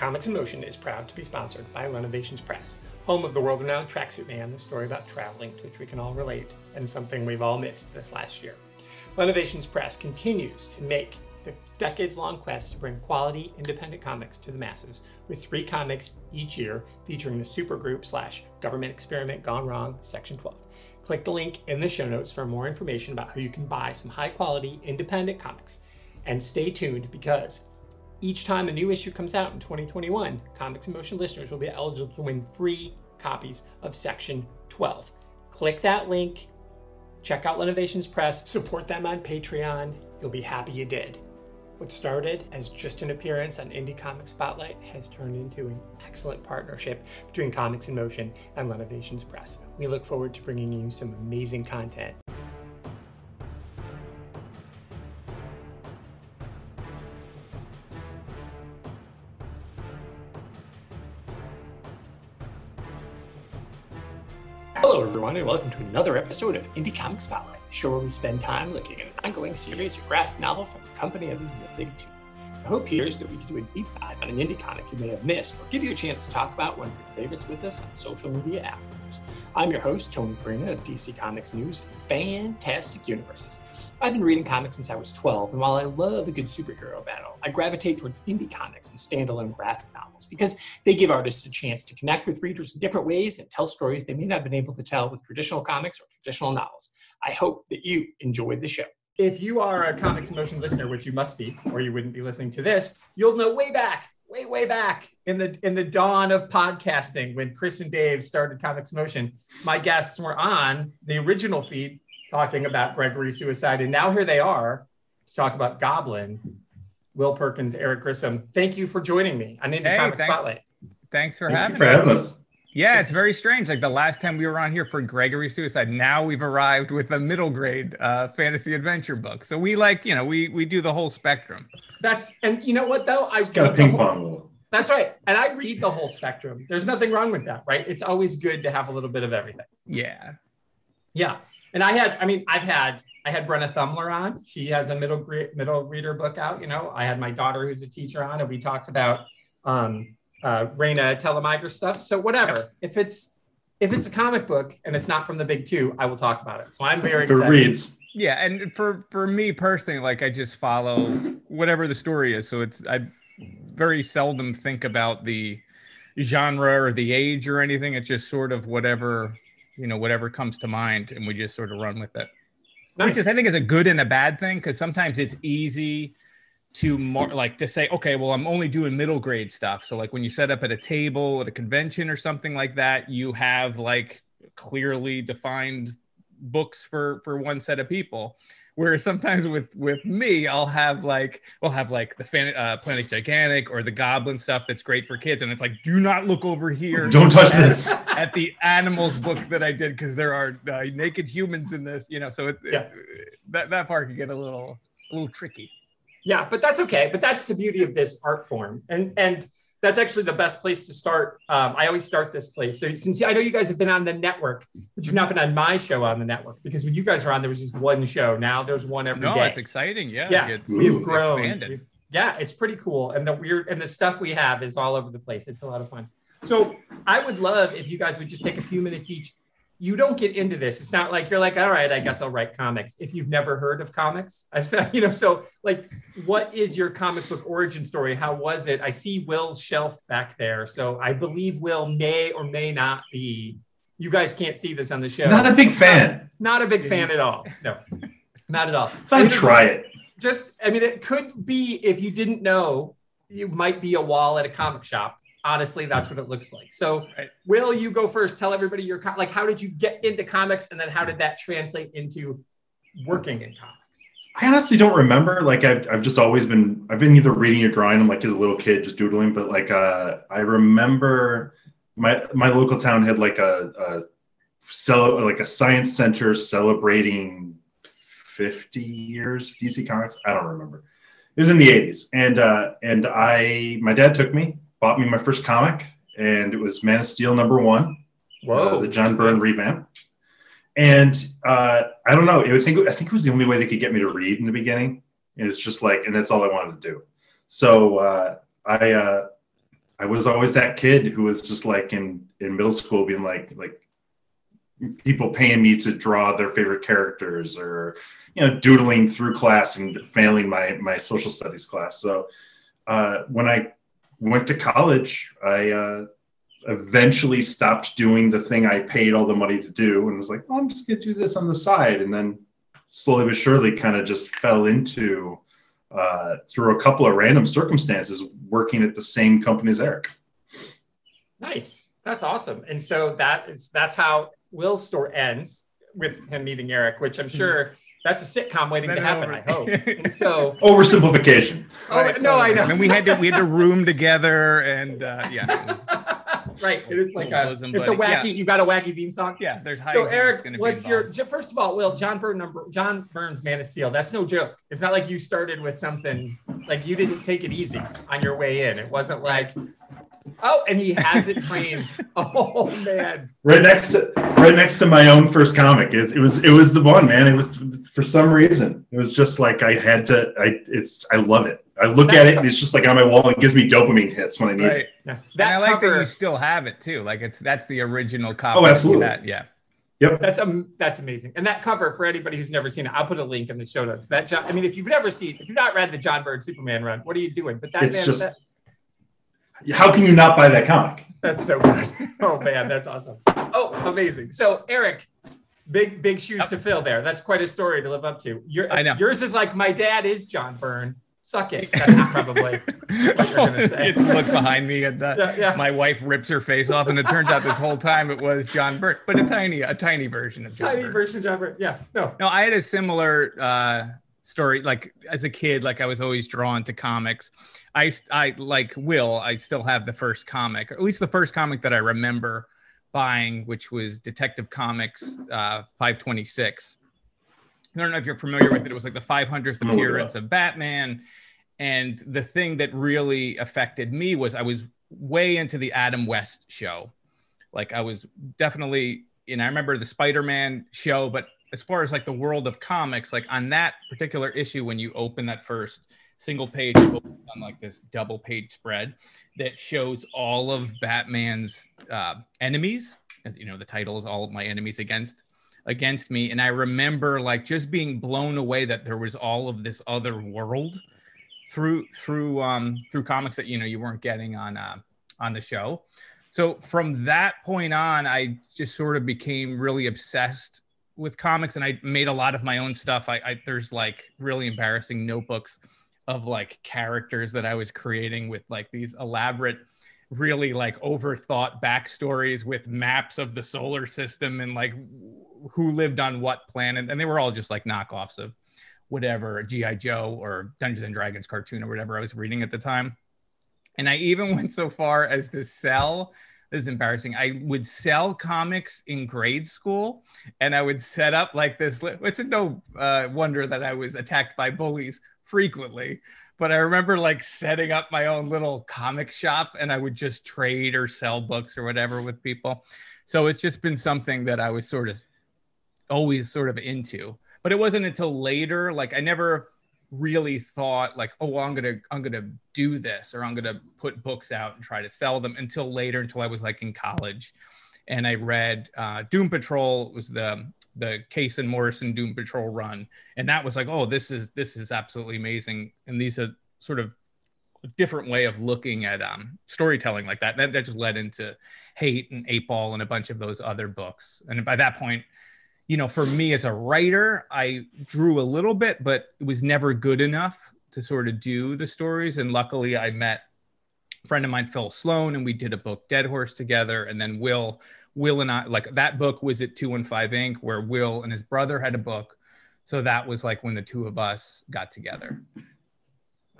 Comics in Motion is proud to be sponsored by Renovations Press, home of the world renowned Tracksuit Man, the story about traveling to which we can all relate, and something we've all missed this last year. Renovations Press continues to make the decades long quest to bring quality independent comics to the masses with three comics each year featuring the supergroup slash government experiment gone wrong section 12 click the link in the show notes for more information about how you can buy some high quality independent comics and stay tuned because each time a new issue comes out in 2021 comics in motion listeners will be eligible to win free copies of section 12 click that link check out Lenovations Press support them on patreon you'll be happy you did what started as just an appearance on Indie Comic Spotlight has turned into an excellent partnership between Comics in Motion and Lenovations Press. We look forward to bringing you some amazing content. Hello, everyone, and welcome to another episode of Indie Comic Spotlight, a show where we spend time looking at an ongoing series or graphic novel from a company other than the big two. The hope here is that we can do a deep dive on an indie comic you may have missed, or give you a chance to talk about one of your favorites with us on social media afterwards. I'm your host, Tony Farina of DC Comics News Fantastic Universes. I've been reading comics since I was 12, and while I love a good superhero battle, I gravitate towards indie comics and standalone graphic novels because they give artists a chance to connect with readers in different ways and tell stories they may not have been able to tell with traditional comics or traditional novels. I hope that you enjoyed the show. If you are a Comics in Motion listener, which you must be, or you wouldn't be listening to this, you'll know way back, way, way back in the in the dawn of podcasting when Chris and Dave started Comics Motion, my guests were on the original feed talking about Gregory's suicide. And now here they are to talk about Goblin. Will Perkins, Eric Grissom. Thank you for joining me on Indie Hey, Comic thank- Spotlight. Thanks for Thank having you for us. having us. Yeah, This it's very strange. Like the last time we were on here for Gregory Suicide, now we've arrived with a middle grade uh, fantasy adventure book. So we like, you know, we we do the whole spectrum. That's and you know what though? I Got a read ping pong. That's right. And I read the whole spectrum. There's nothing wrong with that, right? It's always good to have a little bit of everything. Yeah. Yeah. And I had, I mean, I've had, I had Brenna Thummler on. She has a middle grade, middle reader book out. You know, I had my daughter who's a teacher on, and we talked about um, uh, Raina Telgemeier stuff. So whatever. If it's if it's a comic book and it's not from the big two, I will talk about it. So I'm very For excited. reads. Yeah, and for for me personally, like I just follow whatever the story is. So it's I very seldom think about the genre or the age or anything. It's just sort of whatever, you know, whatever comes to mind and we just sort of run with it. which is I think is a good and a bad thing because sometimes it's easy to more like to say, okay, well, I'm only doing middle grade stuff. So like when you set up at a table at a convention or something like that, you have like clearly defined books for for one set of people. Whereas sometimes with with me, I'll have like we'll have like the fan, uh, Planet Gigantic or the Goblin stuff that's great for kids, and it's like, do not look over here Don't touch at- this. at the animals book that I did because there are uh, naked humans in this, you know. So it, Yeah. that that part can get a little a little tricky. Yeah, but that's okay. But that's the beauty of this art form, and and that's actually the best place to start. Um, I always start this place. So since I know you guys have been on the network, but you've not been on my show on the network because when you guys are on, there was just one show. Now there's one every day. no, it's exciting. Yeah, Yeah, we've grown. We've- yeah, it's pretty cool, and the weird and the stuff we have is all over the place. It's a lot of fun. So I would love if you guys would just take a few minutes each. You don't get into this. It's not like you're like, all right, I guess I'll write comics. If you've never heard of comics, I've said, you know, so like, what is your comic book origin story? How was it? I see Will's shelf back there, so I believe Will may or may not be. You guys can't see this on the show. Not a big fan. Not a big fan at all. No, not at all. Thought try it. just i mean it could be if you didn't know you might be a wall at a comic shop honestly that's what it looks like so Right. will you go first tell everybody your co- like how did you get into comics and then how did that translate into working in comics I honestly don't remember. Like I've, I've just always been I've been either reading or drawing. I'm like as a little kid just doodling. But like uh, I remember my my local town had like a, a cel- like a science center celebrating 50 years of DC Comics. I don't remember. It was in the 80s, and uh, and I my dad took me, bought me my first comic, and it was Man of Steel number one. uh, the John Byrne nice. revamp. And uh, I don't know. It I think I think it was the only way they could get me to read in the beginning. And it's just like, and that's all I wanted to do. So uh, I uh, I was always that kid who was just like in in middle school being like like people paying me to draw their favorite characters or you know doodling through class and failing my my social studies class. So uh, when I went to college, I uh, eventually stopped doing the thing I paid all the money to do and was like, well, I'm just gonna do this on the side, and then slowly but surely kind of just fell into uh, through a couple of random circumstances working at the same company as Eric. Nice. That's awesome. And so that is that's how Will's story ends with him meeting Eric, which I'm sure that's a sitcom waiting to happen. I hope. And so oversimplification. Oh right. no, I know. And we had to we had to room together, and uh, yeah. right. It's like a it's a wacky. Yeah. You got a wacky theme song. Yeah. There's so Eric. What's your first of all? Will John Byrne number John Byrne's Man of Steel? That's no joke. It's not like you started with something like you didn't take it easy on your way in. It wasn't like Oh, and he has it framed. oh man! Right next to right next to my own first comic. It, it was it was the one man. It was for some reason. It was just like I had to. I it's I love it. I look at it and it's just like on my wall. It gives me dopamine hits when I need right. it. That and I like that you still have it too. Like it's that's the original copy. Oh, absolutely. That yeah. Yep. That's um that's amazing. And that cover for anybody who's never seen it, I'll put a link in the show notes. That John, I mean, if you've never seen, if you've not read the John Byrne Superman run, what are you doing? But that it's man, just, that, how can you not buy that comic? That's so good. Oh man, that's awesome. Oh, amazing. So Eric, big big shoes to fill there. That's quite a story to live up to. Your, I know. Yours is like my dad is John Byrne. Suck it. That's probably what you're gonna say. It's look behind me and uh, yeah, yeah. my wife rips her face off, and it turns out this whole time it was John Byrne, but a tiny, a tiny version of John tiny Byrne. version of John Byrne. Yeah. No. No, I had a similar uh, story. Like as a kid, like I was always drawn to comics. I, I like Will. I still have the first comic, or at least the first comic that I remember buying, which was Detective Comics uh, 526. I don't know if you're familiar with it. It was like the 500th appearance of Batman. And the thing that really affected me was I was way into the Adam West show. Like I was definitely, you know, I remember the Spider Man show, but as far as like the world of comics, like on that particular issue, when you open that first single page on like this double page spread that shows all of Batman's uh, enemies. As you know, the title is all of my enemies against against me. And I remember like just being blown away that there was all of this other world through through um through comics that you know you weren't getting on uh on the show. So from that point on, I just sort of became really obsessed with comics and I made a lot of my own stuff. I, I there's like really embarrassing notebooks of like characters that I was creating with like these elaborate, really like overthought backstories with maps of the solar system and like who lived on what planet. And they were all just like knockoffs of whatever G.I. Joe or Dungeons and Dragons cartoon or whatever I was reading at the time. And I even went so far as to sell this is embarrassing. I would sell comics in grade school, and I would set up like this. It's no uh, wonder that I was attacked by bullies frequently. But I remember like setting up my own little comic shop, and I would just trade or sell books or whatever with people. So it's just been something that I was sort of always sort of into. But it wasn't until later, like I never really thought like oh well, i'm gonna i'm gonna do this or i'm gonna put books out and try to sell them until later until i was like in college. And i read uh, doom patrol was the the case and morrison doom patrol run. And that was like oh this is this is absolutely amazing. And these are sort of a different way of looking at um, storytelling like that. that that just led into hate and eight ball and a bunch of those other books. And by that point you know, for me as a writer, I drew a little bit, but it was never good enough to sort of do the stories. And luckily, I met a friend of mine, Phil Sloan, and we did a book, Dead Horse, together. And then Will, Will and I, like that book was at 215 Ink, where Will and his brother had a book. So that was like when the two of us got together.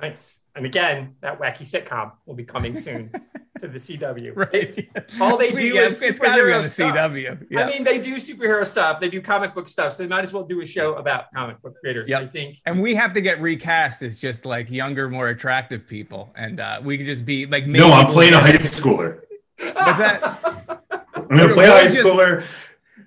Nice. And again, that wacky sitcom will be coming soon to the CW. Right. All they do yeah, is superhero stuff. CW. Yeah. I mean, they do superhero stuff. They do comic book stuff. So they might as well do a show about comic book creators. Yep. I think. And we have to get recast as just like younger, more attractive people, and uh, we could just be like. No, I'm playing a high schooler. What's that? I'm gonna play a high schooler.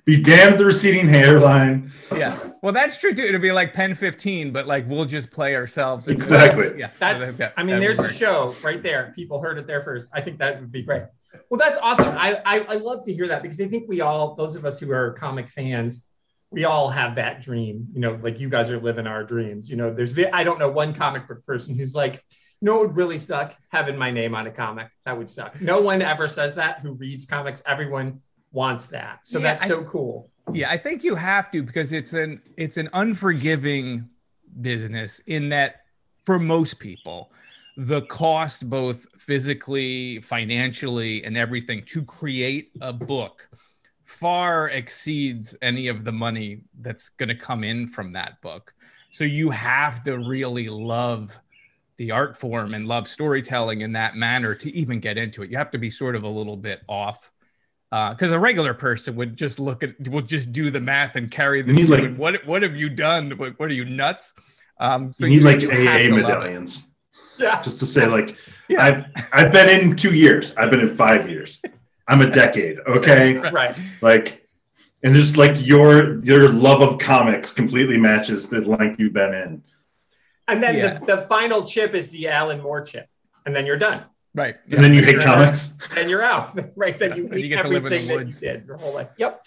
Be damned the receding hairline. Yeah. Well, that's true too. It'd be like Pen 15, but like we'll just play ourselves. and- Exactly. Yeah. That's, that- I mean, there's would a show right there. People heard it there first. I think that would be great. Well, that's awesome. I, I, I love to hear that because I think we all, those of us who are comic fans, we all have that dream. You know, like you guys are living our dreams. You know, there's, I don't know one comic book person who's like, no, it would really suck having my name on a comic. That would suck. No one ever says that who reads comics. Everyone wants that. So Yeah, that's I- so cool. Yeah, I think you have to because it's an it's an unforgiving business in that for most people, the cost both physically, financially, and everything to create a book far exceeds any of the money that's going to come in from that book. So you have to really love the art form and love storytelling in that manner to even get into it. You have to be sort of a little bit off because a regular person would just look at would just do the math and carry the need, like- what what have you done what, what are you nuts um so you need like you AA to love it. medallions Yeah. just to say like Yeah. I've I've been in two years. I've been in five years. I'm a decade. Okay. Right. like and just like your your love of comics completely matches the length you've been in And then Yeah. the, the final chip is the Alan Moore chip. And then you're done. Right and then you hate Yeah. comics then you're out, right? Then you Then you eat get to live in the everything that you woods. did your whole life. Yep.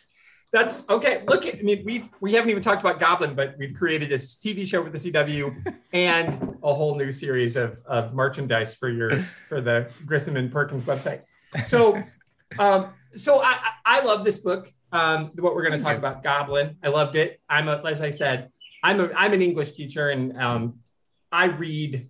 That's okay. Look at, I mean, we've we haven't even talked about Goblin, but we've created this TV show for the CW and a whole new series of, of merchandise for your for the Grissom and Perkins website. So, um, so I I love this book. Um, what we're going to talk about, Goblin. I loved it. I'm a, as I said, I'm a I'm an English teacher, and um, I read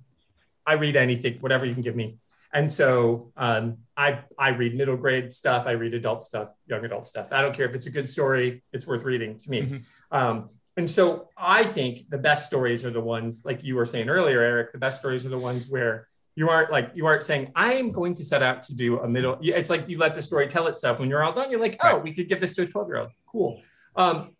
I read anything, whatever you can give me. And so um, I I read middle grade stuff, I read adult stuff, young adult stuff. I don't care if it's a good story; it's worth reading to me. Mhm. Um, and so I think the best stories are the ones, like you were saying earlier, Eric. The best stories are the ones where you aren't like you aren't saying I am going to set out to do a middle. It's like you let the story tell itself. When you're all done, you're like, oh, Right. we could give this to a twelve year old. Cool. Um,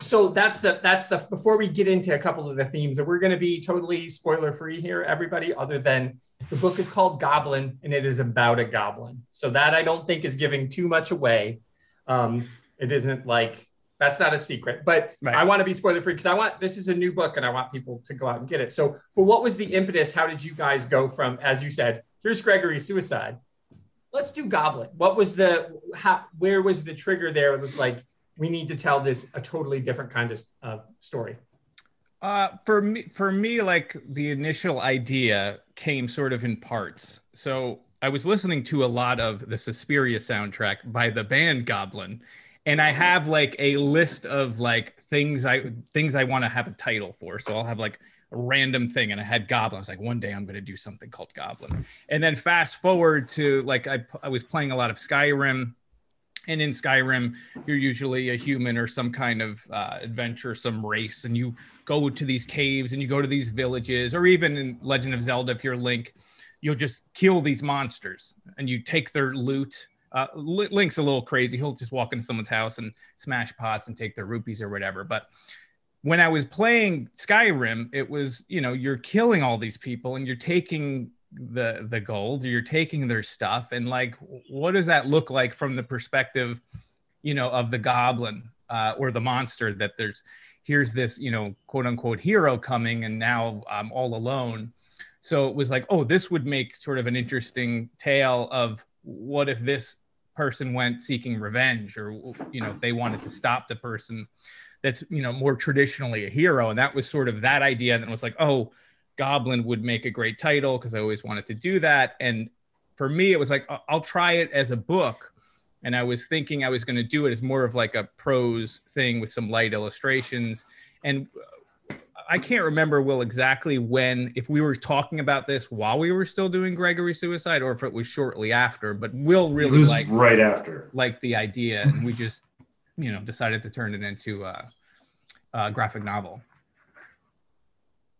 so that's the that's the before we get into a couple of the themes, and we're going to be totally spoiler free here, everybody. Other than the book is called Goblin, and it is about a goblin. So that I don't think is giving too much away. Um, it isn't like that's not a secret, but Right. I want to be spoiler free because I want this is a new book, and I want people to go out and get it. So, but what was the impetus? How did you guys go from, as you said, here's Gregory's suicide. Let's do Goblin. What was the how? Where was the trigger there? It was like we need to tell this a totally different kind of uh, story. Uh, for me, for me, like the initial idea came sort of in parts. So I was listening to a lot of the Suspiria soundtrack by the band Goblin, and I have like a list of like things I things I want to have a title for. So I'll have like a random thing, and I had Goblin. I was like, one day I'm going to do something called Goblin. And then fast forward to like I I was playing a lot of Skyrim. And in Skyrim, you're usually a human or some kind of uh, adventure, some race, and you go to these caves and you go to these villages, or even in Legend of Zelda, if you're Link, you'll just kill these monsters and you take their loot. Uh, Link's a little crazy. He'll just walk into someone's house and smash pots and take their rupees or whatever. But when I was playing Skyrim, it was, you know, you're killing all these people and you're taking the the gold, you're taking their stuff, and like, what does that look like from the perspective, you know, of the goblin uh, or the monster? That there's here's this, you know, quote unquote hero coming, and now I'm all alone. So it was like, oh, this would make sort of an interesting tale of what if this person went seeking revenge, or you know, if they wanted to stop the person that's you know more traditionally a hero, and that was sort of that idea. It was like, oh, Goblin would make a great title because I always wanted to do that. And for me, it was like I'll try it as a book. And I was thinking I was going to do it as more of like a prose thing with some light illustrations. And I can't remember Will exactly when, if we were talking about this while we were still doing Gregory Suicide, or if it was shortly after. But Will really like right after like the idea, and we just, you know, decided to turn it into a, a graphic novel.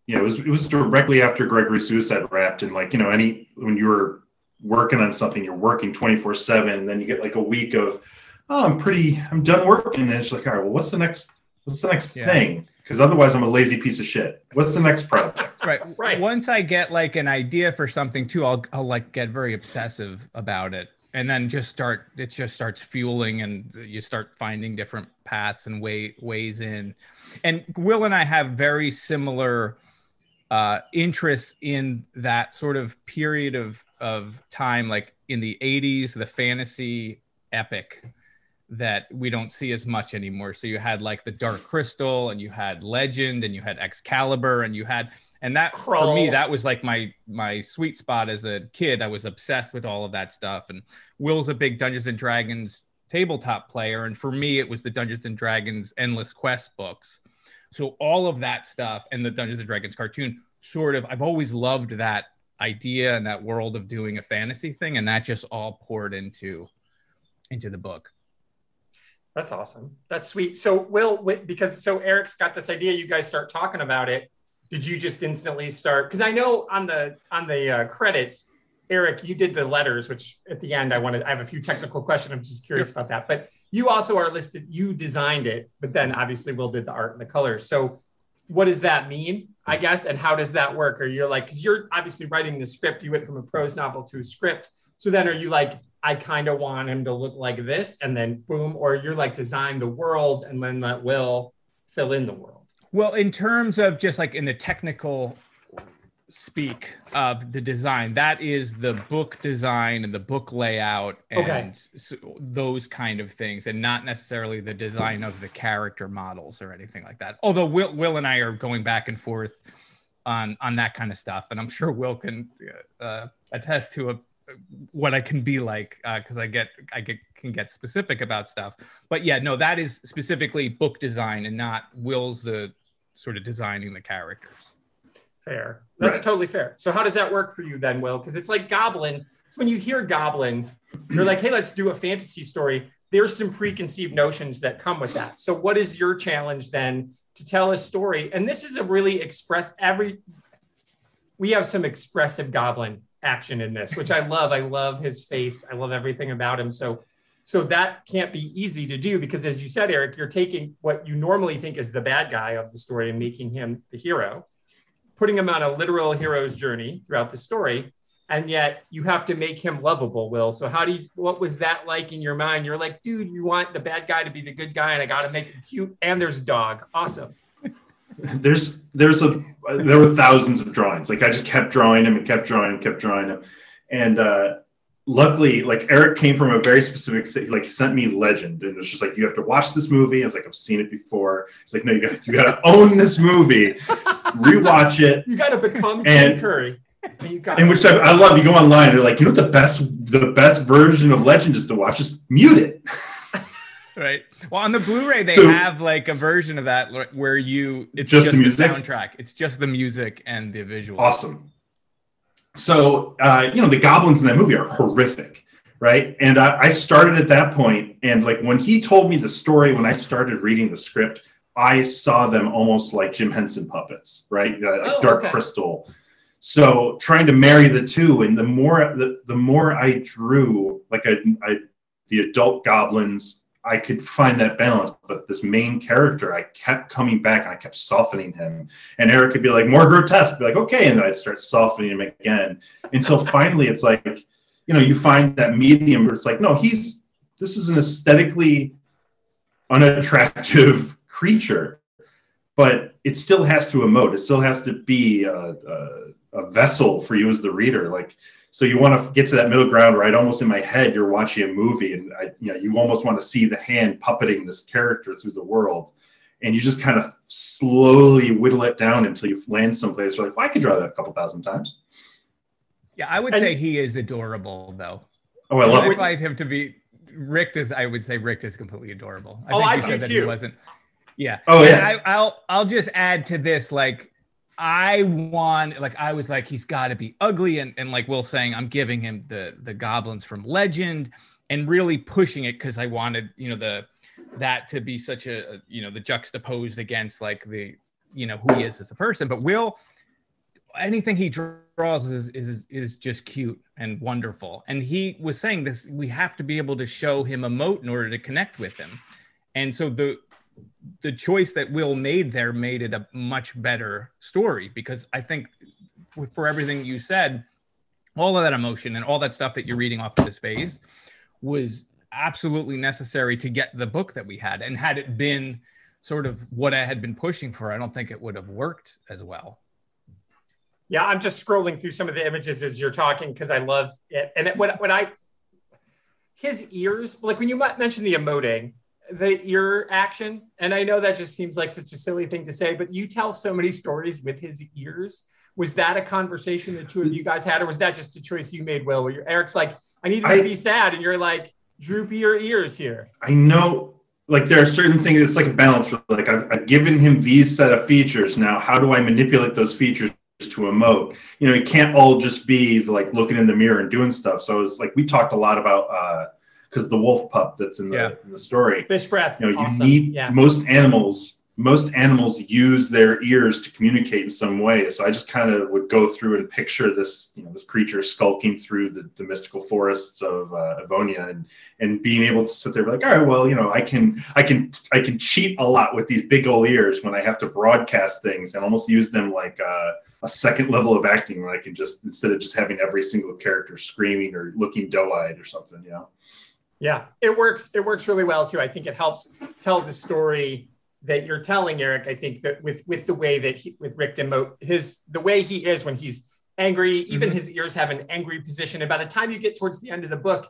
Yeah it was it was directly after gregory suicide wrapped and like you know any when you were working on something you're working 24 7 and then you get like a week of oh i'm pretty i'm done working. And it's like all right well what's the next what's the next Yeah. thing? Because otherwise i'm a lazy piece of shit. What's the next project? Right. Right. once i get like an idea for something too i'll, I'll like get very obsessive about it. And then just start it just starts fueling and you start finding different paths and way ways in. And will and i have very similar uh interests in that sort of period of of time like in the 80s the fantasy epic that we don't see as much anymore. So you had like the dark crystal and you had legend and you had excalibur and you had and that for me that was like my my sweet spot as a kid. I was obsessed with all of that stuff. And will's a big dungeons and dragons tabletop player. And for me it was the dungeons and dragons endless quest books so all of that stuff and the dungeons and dragons cartoon sort of i've always loved that idea and that world of doing a fantasy thing and that just all poured into into the book. That's awesome. That's sweet. So will because so eric's got this idea you guys start talking about it. Did you just instantly start? Because I know on the on the uh, credits, Eric, you did the letters, which at the end I wanted. I have a few technical questions. I'm just curious about that. But you also are listed. You designed it, but then obviously Will did the art and the colors. So what does that mean? I guess, and how does that work? Are you're like, because you're obviously writing the script, you went from a prose novel to a script. So then are you like, I kind of want him to look like this, and then boom, or you're like design the world and then let Will fill in the world? Well, in terms of just like in the technical speak of the design, that is the book design and the book layout and okay. so those kind of things, and not necessarily the design of the character models or anything like that. Although Will, Will and I are going back and forth on on that kind of stuff, and I'm sure Will can uh, attest to a what I can be like because uh, I get I get can get specific about stuff. But yeah, no, that is specifically book design and not Will's the sort of designing the characters. Fair. That's right. totally fair. So how does that work for you then, Will? Because it's like Goblin. It's when you hear Goblin, you're like, hey, let's do a fantasy story. There's some preconceived notions that come with that. So what is your challenge then to tell a story? And this is a really expressed every we have some expressive goblin action in this, which I love. I love his face. I love everything about him. So so that can't be easy to do because, as you said, Eric, you're taking what you normally think is the bad guy of the story and making him the hero, putting him on a literal hero's journey throughout the story. And yet you have to make him lovable, Will. So, how do you, what was that like in your mind? You're like, dude, you want the bad guy to be the good guy, and I got to make him cute. And there's a dog. Awesome. There's, there's a, there were thousands of drawings. Like I just kept drawing him and kept drawing and kept drawing him. And, uh, luckily, like Eric came from a very specific city. Like he sent me Legend, and it's just like you have to watch this movie. I was like, I've seen it before. He's like, no, you got you got to own this movie, rewatch it. You got to become and, Tim Curry. And, you got and which I, I, love. You go online, they're like, you know, what the best the best version of Legend is to watch. Just mute it. right. Well, on the Blu-ray, they so, have like a version of that where you it's just, just the, music? the soundtrack. It's just the music and the visual. Awesome so uh, you know the goblins in that movie are horrific right? And I, I, started at that point and like when he told me the story when i started reading the script i saw them almost like jim henson puppets right? Uh, like oh, dark okay. crystal. So trying to marry the two and the more the, the more i drew like I, I the adult goblins I could find that balance. But this main character, I kept coming back and I kept softening him. And Eric could be like, more grotesque, be like, okay. And then I'd start softening him again until finally it's like, you know, you find that medium where it's like, no, he's, this is an aesthetically unattractive creature, but it still has to emote. It still has to be a, a, a vessel for you as the reader. Like, so you want to get to that middle ground right? Almost in my head you're watching a movie and I, you know you almost want to see the hand puppeting this character through the world. And you just kind of slowly whittle it down until you land someplace you're like well i could draw that a couple thousand times. Yeah i would and, say he is adorable though. Oh i love i find him to be Rikt is i would say Rikt is completely adorable. I oh, think I you said that he wasn't. Yeah. Oh yeah. I, i'll i'll just add to this like I want like I was like he's got to be ugly and and like Will saying I'm giving him the the goblins from Legend and really pushing it because I wanted you know the that to be such a you know the juxtaposed against like the you know who he is as a person. But Will anything he draws is is is just cute and wonderful. And he was saying this we have to be able to show him emote in order to connect with him. And so the the choice that Will made there made it a much better story because I think for everything you said, all of that emotion and all that stuff that you're reading off of this phase was absolutely necessary to get the book that we had. And had it been sort of what I had been pushing for, I don't think it would have worked as well. Yeah, I'm just scrolling through some of the images as you're talking because I love it. And when, when I, his ears, like when you mentioned the emoting, the ear action, and I know that just seems like such a silly thing to say, but you tell so many stories with his ears. Was that a conversation the two of you guys had, or was that just a choice you made, Will? Where Eric's like, I need him to be sad, and you're like, droopy your ears here. I know like there are certain things it's like a balance like I've, I've, given him these set of features now how do i manipulate those features to emote you know it can't all just be like looking in the mirror and doing stuff so it's like we talked a lot about uh because the wolf pup that's in the, yeah. in the story fish breath you know awesome. you need yeah. most animals most animals use their ears to communicate in some way. So I just kind of would go through and picture this, you know, this creature skulking through the, the mystical forests of uh, Avonia and and being able to sit there like, all right, well, you know, I can I can I can cheat a lot with these big old ears when I have to broadcast things and almost use them like uh, a second level of acting where I can just instead of just having every single character screaming or looking doe-eyed or something, you know. Yeah, it works. It works really well too. I think it helps tell the story that you're telling Eric, I think that with with the way that he, with Rikt emote, his the way he is when he's angry, even mm-hmm. his ears have an angry position. And by the time you get towards the end of the book,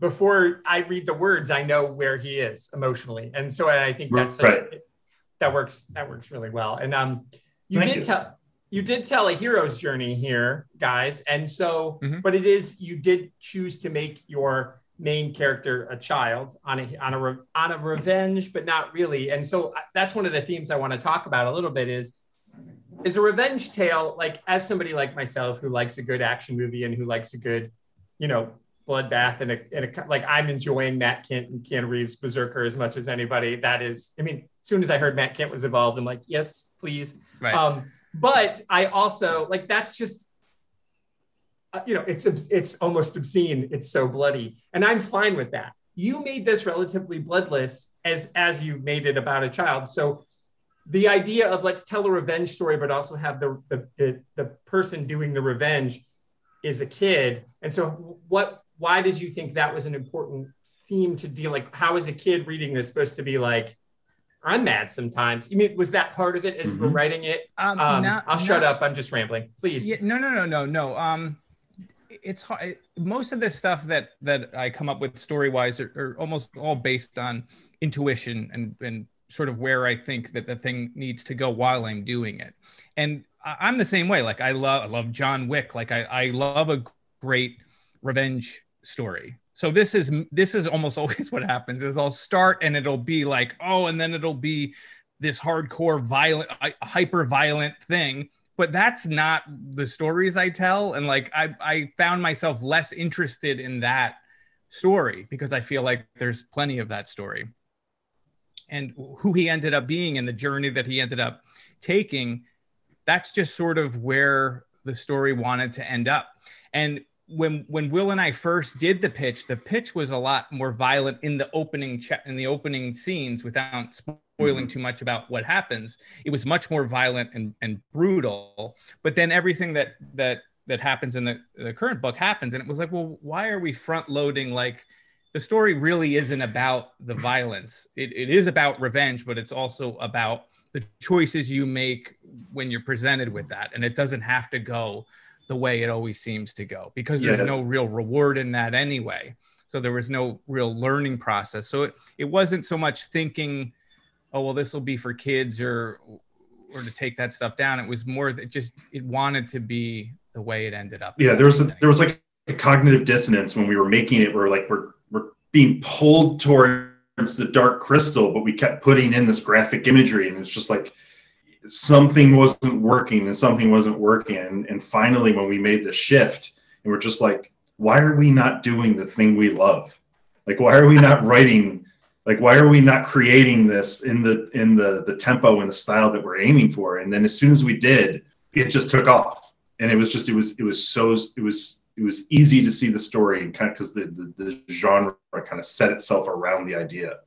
before I read the words, I know where he is emotionally, and so I think that's such, right. that works. That works really well. And um, you Thank did tell you did tell a hero's journey here, guys, and so, mm-hmm. but it is you did choose to make your main character a child on a on a on a revenge but not really and so uh, that's one of the themes i want to talk about a little bit is is a revenge tale like as somebody like myself who likes a good action movie and who likes a good you know bloodbath and a, and a like i'm enjoying Matt Kindt and keanu reeves BRZRKR as much as anybody that is i mean as soon as i heard Matt Kindt was involved i'm like yes please right. um but i also like that's just uh, you know, it's it's almost obscene. It's so bloody, and I'm fine with that. You made this relatively bloodless as as you made it about a child. So the idea of let's tell a revenge story, but also have the the the, the person doing the revenge is a kid. And so what? Why did you think that was an important theme to deal? Like, how is a kid reading this supposed to be like? I'm mad sometimes. You mean was that part of it as mm-hmm. we're writing it? Um, um, not, I'll not, shut up. I'm just rambling. Please. Yeah, no, no, no, no, no. Um, it's hard. Most of the stuff that that I come up with story wise are, are, almost all based on intuition and and sort of where I think that the thing needs to go while I'm doing it. And I'm the same way. Like I love I love John Wick. Like I I love a great revenge story. So this is this is almost always what happens is I'll start and it'll be like oh and then it'll be this hardcore violent hyper violent thing but that's not the stories I tell. And like I, I found myself less interested in that story because I feel like there's plenty of that story. And who he ended up being and the journey that he ended up taking, that's just sort of where the story wanted to end up. And when when Will and I first did the pitch, the pitch was a lot more violent in the opening che- in the opening scenes without spoiling mm-hmm. too much about what happens. It was much more violent and, and brutal. But then everything that that that happens in the, the current book happens, and it was like, well, why are we front loading like the story really isn't about the violence. It, it is about revenge, but it's also about the choices you make when you're presented with that. And it doesn't have to go the way it always seems to go because there's yeah. no real reward in that anyway. So there was no real learning process. So it, it wasn't so much thinking, oh well, this will be for kids or or to take that stuff down. It was more that just it wanted to be the way it ended up. Yeah, there was a, there was like a cognitive dissonance when we were making it. We're like we're we're being pulled towards the dark crystal, but we kept putting in this graphic imagery, and it's just like something wasn't working and something wasn't working. And, finally, when we made the shift, and we're just like, why are we not doing the thing we love? Like, why are we not writing? Like, why are we not creating this in the in the the tempo and the style that we're aiming for? And then as soon as we did, it just took off. And it was just it was it was so it was it was easy to see the story and kind of because the, the the genre kind of set itself around the idea.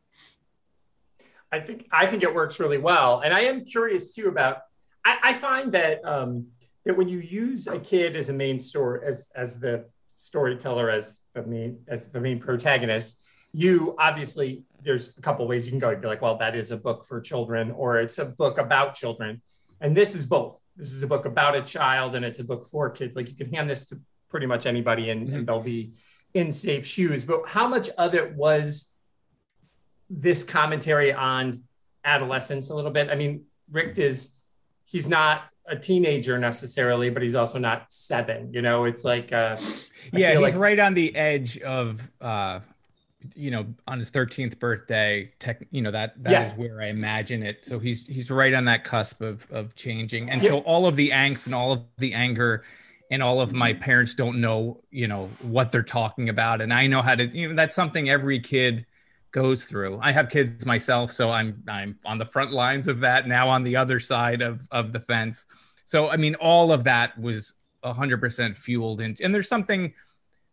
I think I think it works really well, and I am curious too about. I, I find that um, that when you use a kid as a main story as as the storyteller as the main as the main protagonist, you obviously there's a couple ways you can go. You'd be like, well, that is a book for children, or it's a book about children. And this is both. This is a book about a child and it's a book for kids. Like you can hand this to pretty much anybody and, mm-hmm. and they'll be in safe shoes. But how much of it was this commentary on adolescence a little bit? I mean, Rikt is he's not a teenager necessarily, but he's also not seven. You know, it's like uh, yeah, he's like... right on the edge of uh, you know on his 13th birthday. Tech, you know that that yeah. is where I imagine it. So he's he's right on that cusp of of changing, and so all of the angst and all of the anger. And all of my parents don't know, you know, what they're talking about, and I know how to. You know, that's something every kid goes through. I have kids myself, so I'm I'm on the front lines of that now on the other side of of the fence. So I mean, all of that was hundred percent fueled into. And there's something.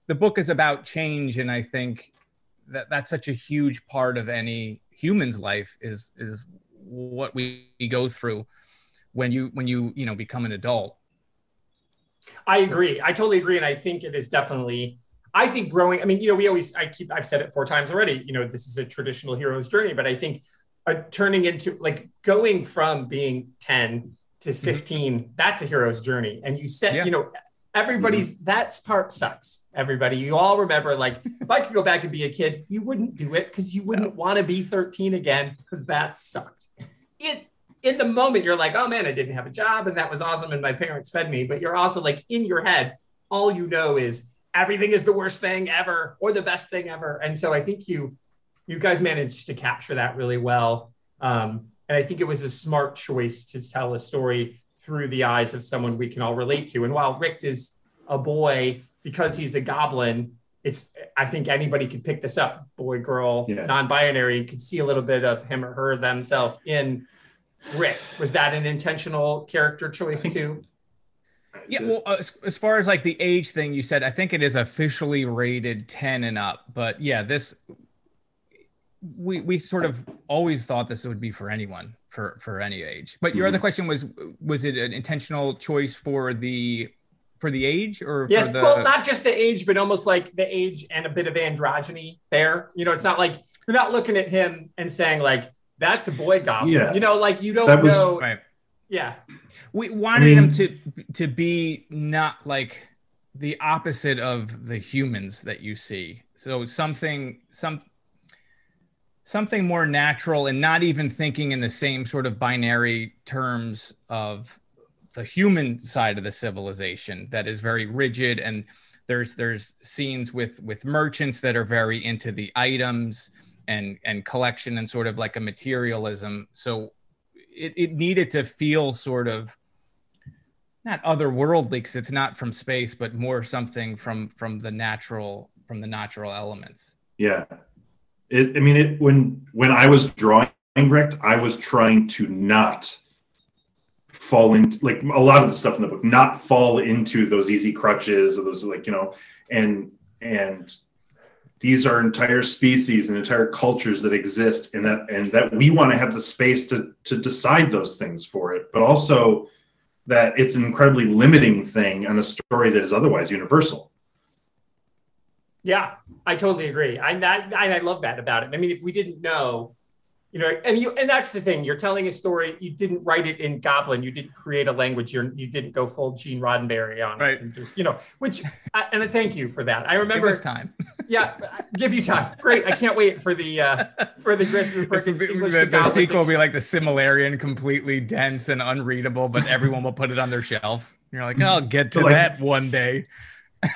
The book is about change, and I think that that's such a huge part of any human's life is is what we go through when you when you you know become an adult. I agree. I totally agree, and I think it is definitely I think growing, I mean, you know, we always, I keep, I've said it four times already, you know, this is a traditional hero's journey, but I think uh, turning into like going from being 10 to mm-hmm. 15, mm-hmm. that's a hero's journey. And you said, yeah. you know, everybody's, mm-hmm. that's part sucks. Everybody, you all remember, like, if I could go back and be a kid, you wouldn't do it because you wouldn't want to be 13 again because that sucked. It, in the moment, you're like, oh man, I didn't have a job and that was awesome and my parents fed me. But you're also like, in your head, all you know is, everything is the worst thing ever or the best thing ever. And so I think you you guys managed to capture that really well. Um, and I think it was a smart choice to tell a story through the eyes of someone we can all relate to. And while Rikt is a boy, because he's a goblin, it's I think anybody could pick this up, boy, girl, yeah. non-binary, could see a little bit of him or her themselves in Rikt. Was that an intentional character choice too? Yeah, well, as, as, far as like the age thing you said, I think it is officially rated 10 and up. But yeah, this we we sort of always thought this would be for anyone for for any age. But your mm-hmm. other question was was it an intentional choice for the for the age or yes the... well not just the age but almost like the age and a bit of androgyny there you know it's not like you're not looking at him and saying like that's a boy goblin yeah. you know like you don't was, know right. yeah we wanted I mean, him to to be not like the opposite of the humans that you see. So something some something more natural and not even thinking in the same sort of binary terms of the human side of the civilization that is very rigid and there's there's scenes with with merchants that are very into the items and and collection and sort of like a materialism so it, it needed to feel sort of not otherworldly because it's not from space, but more something from from the natural from the natural elements. Yeah, it, I mean, it when when I was drawing Rikt, I was trying to not fall into like a lot of the stuff in the book, not fall into those easy crutches or those like you know, and and these are entire species and entire cultures that exist and that and that we want to have the space to to decide those things for it but also that it's an incredibly limiting thing on a story that is otherwise universal. Yeah, I totally agree. I, I, I love that about it. I mean, if we didn't know, you know, and you, and that's the thing. You're telling a story. You didn't write it in Goblin. You didn't create a language. You're, you didn't go full Gene Roddenberry on right. us and just, you know, which, and I thank you for that. I remember time. yeah, give you time. Great. I can't wait for the uh for the Grissom Perkins the, English the, the sequel will be like the Silmarillion, completely dense and unreadable, but everyone will put it on their shelf. You're like, I'll get to like, that one day.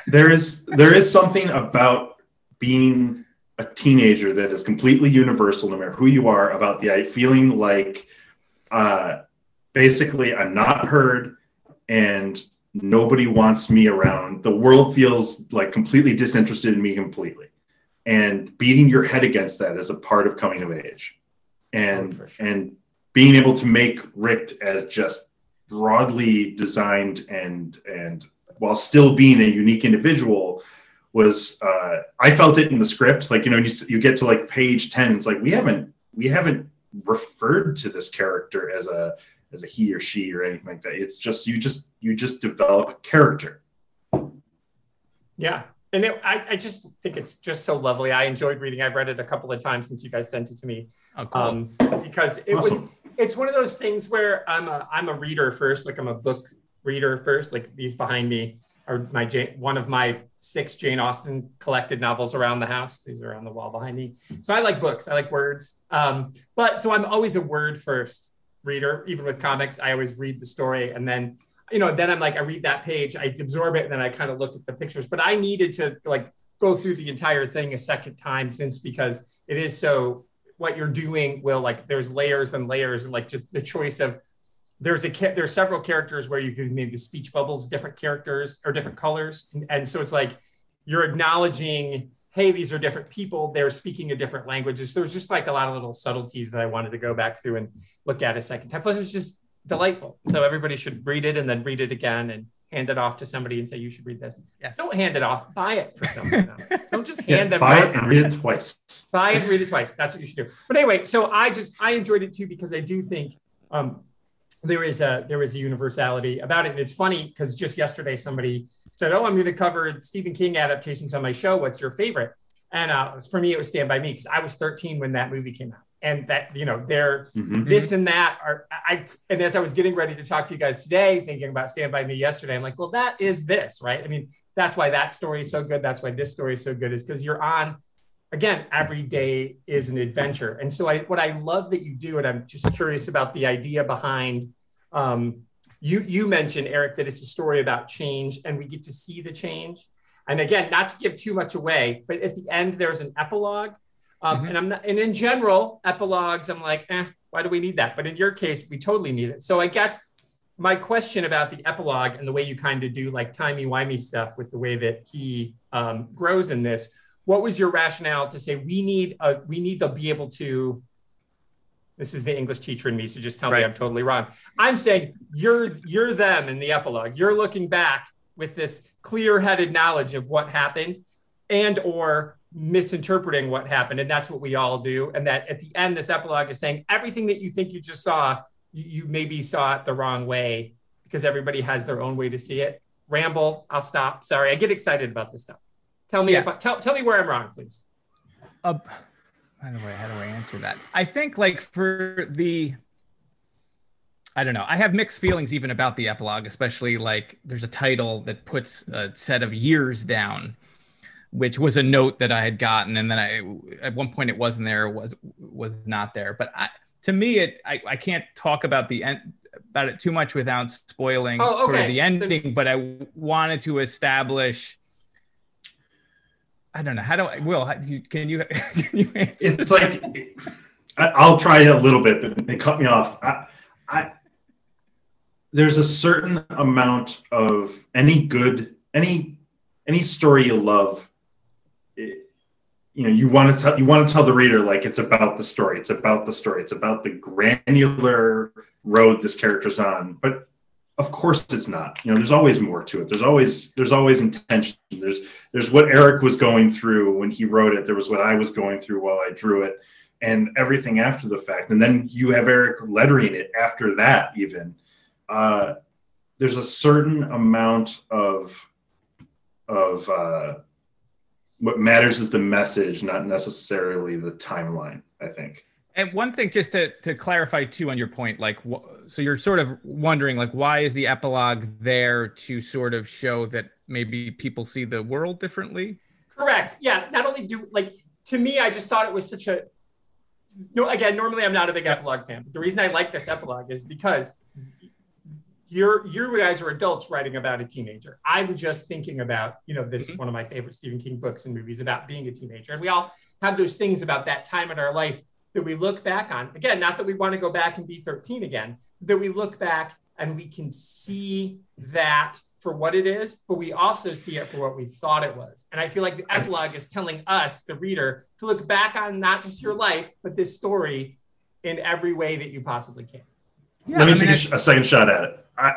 there is there is something about being a teenager that is completely universal, no matter who you are, about the feeling like uh, basically I'm not heard and nobody wants me around. The world feels like completely disinterested in me completely. And beating your head against that is a part of coming of age. And oh, sure. and being able to make Rikt as just broadly designed and and while still being a unique individual was uh, I felt it in the script. Like you know, you, you get to like page ten, it's like we haven't we haven't referred to this character as a as a he or she or anything like that. It's just you just you just develop a character. Yeah. And it, I, I just think it's just so lovely. I enjoyed reading. I've read it a couple of times since you guys sent it to me. Oh, cool. Um, because it Awesome. was it's one of those things where I'm a I'm a reader first, like I'm a book reader first. Like these behind me are my Jane, one of my six Jane Austen collected novels around the house. These are on the wall behind me. So I like books. I like words. Um, but so I'm always a word first reader. Even with comics, I always read the story and then you know then I'm like I read that page, I absorb it, and then I kind of look at the pictures. But I needed to like go through the entire thing a second time since because it is so what you're doing will like there's layers and layers and like just the choice of there's a ca- there's several characters where you can make the speech bubbles different characters or different colors. And, and so it's like you're acknowledging hey these are different people. They're speaking a different languages. There's just like a lot of little subtleties that i wanted to go back through and look at a second time. Plus it was just delightful. So everybody should read it and then read it again and hand it off to somebody and say you should read this. Yes. don't hand it off. Buy it for someone else. Don't just Yeah, hand them buy it and read it twice. buy it and read it twice. That's what you should do. But anyway, so I just I enjoyed it too because I do think um, there is a there is a universality about it. And it's funny because just yesterday somebody said, "Oh, I'm going to cover Stephen King adaptations on my show. What's your favorite?" And uh, for me, it was Stand by Me because I was 13 when that movie came out, and that you know they're Mhm. this and that are I and as I was getting ready to talk to you guys today, thinking about Stand By Me yesterday, I'm like, well, that is this, right? I mean, that's why that story is so good. That's why this story is so good, is because you're on again, every day is an adventure. And so I what I love that you do, and I'm just curious about the idea behind um you you mentioned, Eric, that it's a story about change and we get to see the change. And again, not to give too much away, but at the end there's an epilogue. Um, Mhm. And I'm not, and in general, epilogues, I'm like, eh, why do we need that? But in your case, we totally need it. So I guess my question about the epilogue and the way you kind of do like timey wimey stuff with the way that he um, grows in this, what was your rationale to say we need a, we need to be able to? This is the English teacher in me, so just tell me I'm totally wrong. I'm saying you're you're them in the epilogue. You're looking back with this clear-headed knowledge of what happened, and or misinterpreting what happened, and that's what we all do. And that at the end, this epilogue is saying everything that you think you just saw, you, you maybe saw it the wrong way because everybody has their own way to see it. Ramble. I'll stop. Sorry, I get excited about this stuff. Tell me Yeah. if I, tell tell me where I'm wrong, please. Uh, how do I how do I answer that? I think like for the I don't know. I have mixed feelings even about the epilogue, especially like there's a title that puts a set of years down, which was a note that I had gotten, and then I at one point it wasn't there, was was not there. But I, to me, it I, I can't talk about the end about it too much without spoiling Oh, sort of the ending. But I wanted to establish. I don't know. How do I? Will how, can you can you answer It's like I'll try a little bit, but they cut me off. I, I there's a certain amount of any good any any story you love. It, you know, you want to tell you want to tell the reader like it's about the story. It's about the story. It's about the granular road this character's on. But of course, it's not. You know, there's always more to it. There's always there's always intention. There's there's what Eric was going through when he wrote it. There was what I was going through while I drew it, and everything after the fact. And then you have Eric lettering it after that. Even uh, there's a certain amount of of uh, what matters is the message, not necessarily the timeline. I think. And one thing, just to, to clarify too, on your point, like, wh- so you're sort of wondering, like, why is the epilogue there to sort of show that maybe people see the world differently? Correct. Yeah. Not only do like to me, I just thought it was such a no. Again, normally I'm not a big epilogue fan, but the reason I like this epilogue is because you're you guys are adults writing about a teenager. I'm just thinking about you know this Mhm. one of my favorite Stephen King books and movies about being a teenager, and we all have those things about that time in our life that we look back on. Again, not that we want to go back and be 13 again, that we look back and we can see that for what it is, but we also see it for what we thought it was. And I feel like the epilogue is telling us, the reader, to look back on not just your life, but this story in every way that you possibly can. Yeah, Let me I take a, sh- a second shot at it. I,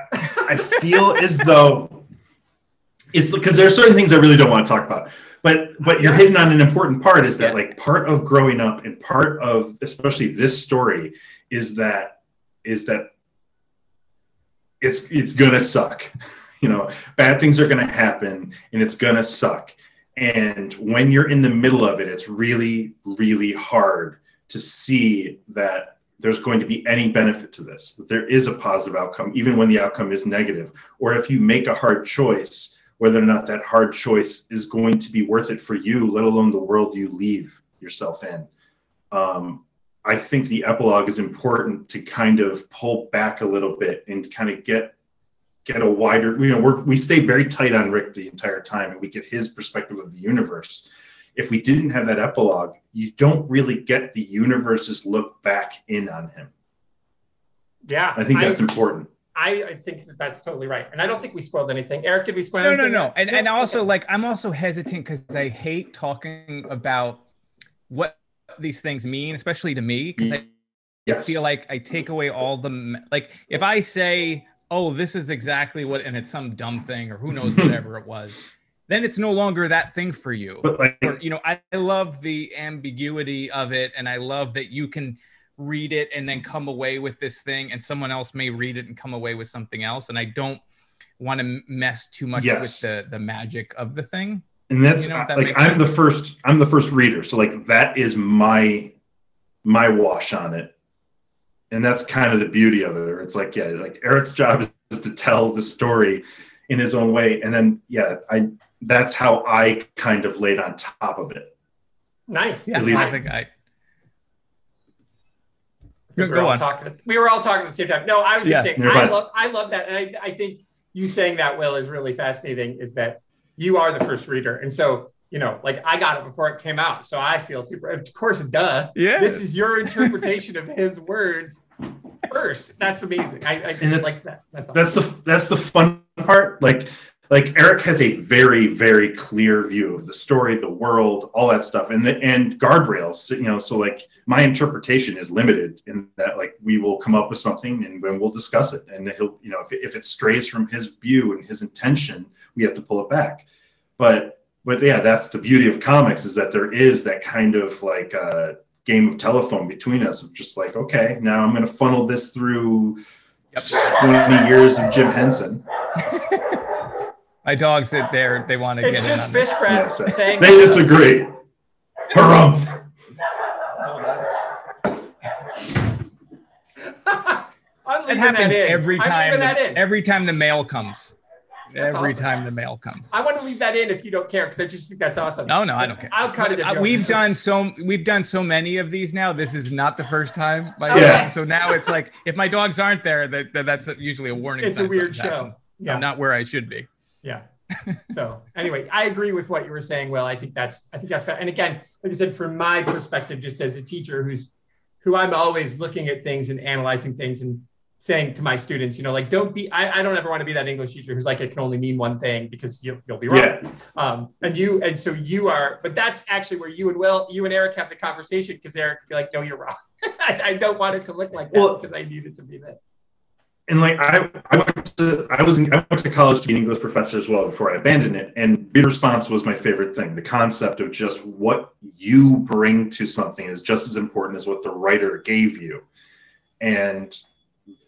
I feel as though it's because there are certain things I really don't want to talk about. But but you're hitting on an important part is that Yeah. like part of growing up and part of especially this story is that is that it's it's gonna suck. You know, bad things are gonna happen, and it's gonna suck. And when you're in the middle of it, it's really, really hard to see that there's going to be any benefit to this, that there is a positive outcome, even when the outcome is negative. Or if you make a hard choice, whether or not that hard choice is going to be worth it for you, let alone the world you leave yourself in. Um, I think the epilogue is important to kind of pull back a little bit and kind of get get a wider you know we're, we stay very tight on Rikt the entire time and we get his perspective of the universe. If we didn't have that epilogue you don't really get the universe's look back in on him. Yeah i think that's I, important I, I think that that's totally right and i don't think we spoiled anything eric did we spoil no anything? no no and, and also okay. like i'm also hesitant because i hate talking about what these things mean especially to me because i yes. feel like i take away all the like if i say oh, this is exactly what, and it's some dumb thing or who knows whatever it was, then it's no longer that thing for you. But like, or, you know, I, I love the ambiguity of it, and I love that you can read it and then come away with this thing, and someone else may read it and come away with something else, and I don't want to mess too much yes. with the the magic of the thing. And that's you know that like I'm sense? the first I'm the first reader, so like that is my my wash on it and that's kind of the beauty of it. It's like, yeah, like Eric's job is to tell the story in his own way, and then yeah, I that's how I kind of laid on top of it. Nice. Yeah, at least I think I. we were all on. talking. We were all talking at the same time. No, I was just yeah, saying. I love. I love that, and I, I think you saying that Will is really fascinating. Is that you are the first reader, and so you know, like I got it before it came out. So I feel super, of course, duh. Yeah. This is your interpretation of his words first. That's amazing. I, I just like that. That's, awesome. that's the, that's the fun part. Like, like Eric has a very, very clear view of the story, the world, all that stuff, and the, and guardrails. You know, so like my interpretation is limited in that like we will come up with something and then we'll discuss it, and he'll you know if it, if it strays from his view and his intention, we have to pull it back. But but yeah, that's the beauty of comics is that there is that kind of like a uh, game of telephone between us of just like, okay, now I'm going to funnel this through yep. 20 years of Jim Henson. My dogs sit there; they want to it's get. It's just fish breath yes, saying they disagree. Harumph. it happens every time. The, every time the mail comes. That's every awesome. time the mail comes. I want to leave that in if you don't care because I just think that's awesome. No, no, I don't care. I'll cut it. Uh, we've done so we've done so many of these now. This is not the first time. yeah. So now it's like if my dogs aren't there, that, that that's usually a warning. It's, it's a weird show. Happened. Yeah. I'm not where I should be. Yeah. so anyway, I agree with what you were saying. Well, I think that's I think that's fair. And again, like I said, from my perspective, just as a teacher who's who I'm always looking at things and analyzing things and saying to my students, you know, like don't be. I, I don't ever want to be that English teacher who's like it can only mean one thing because you, will be wrong. Yeah. Um, and you and so you are, but that's actually where you and Will, you and Eric have the conversation because Eric could be like, no, you're wrong. I, I, don't want it to look like that well, because I need it to be this. And like I, I went to I was in, I went to college to be an English professor as well before I abandoned it. And reader response was my favorite thing. The concept of just what you bring to something is just as important as what the writer gave you. And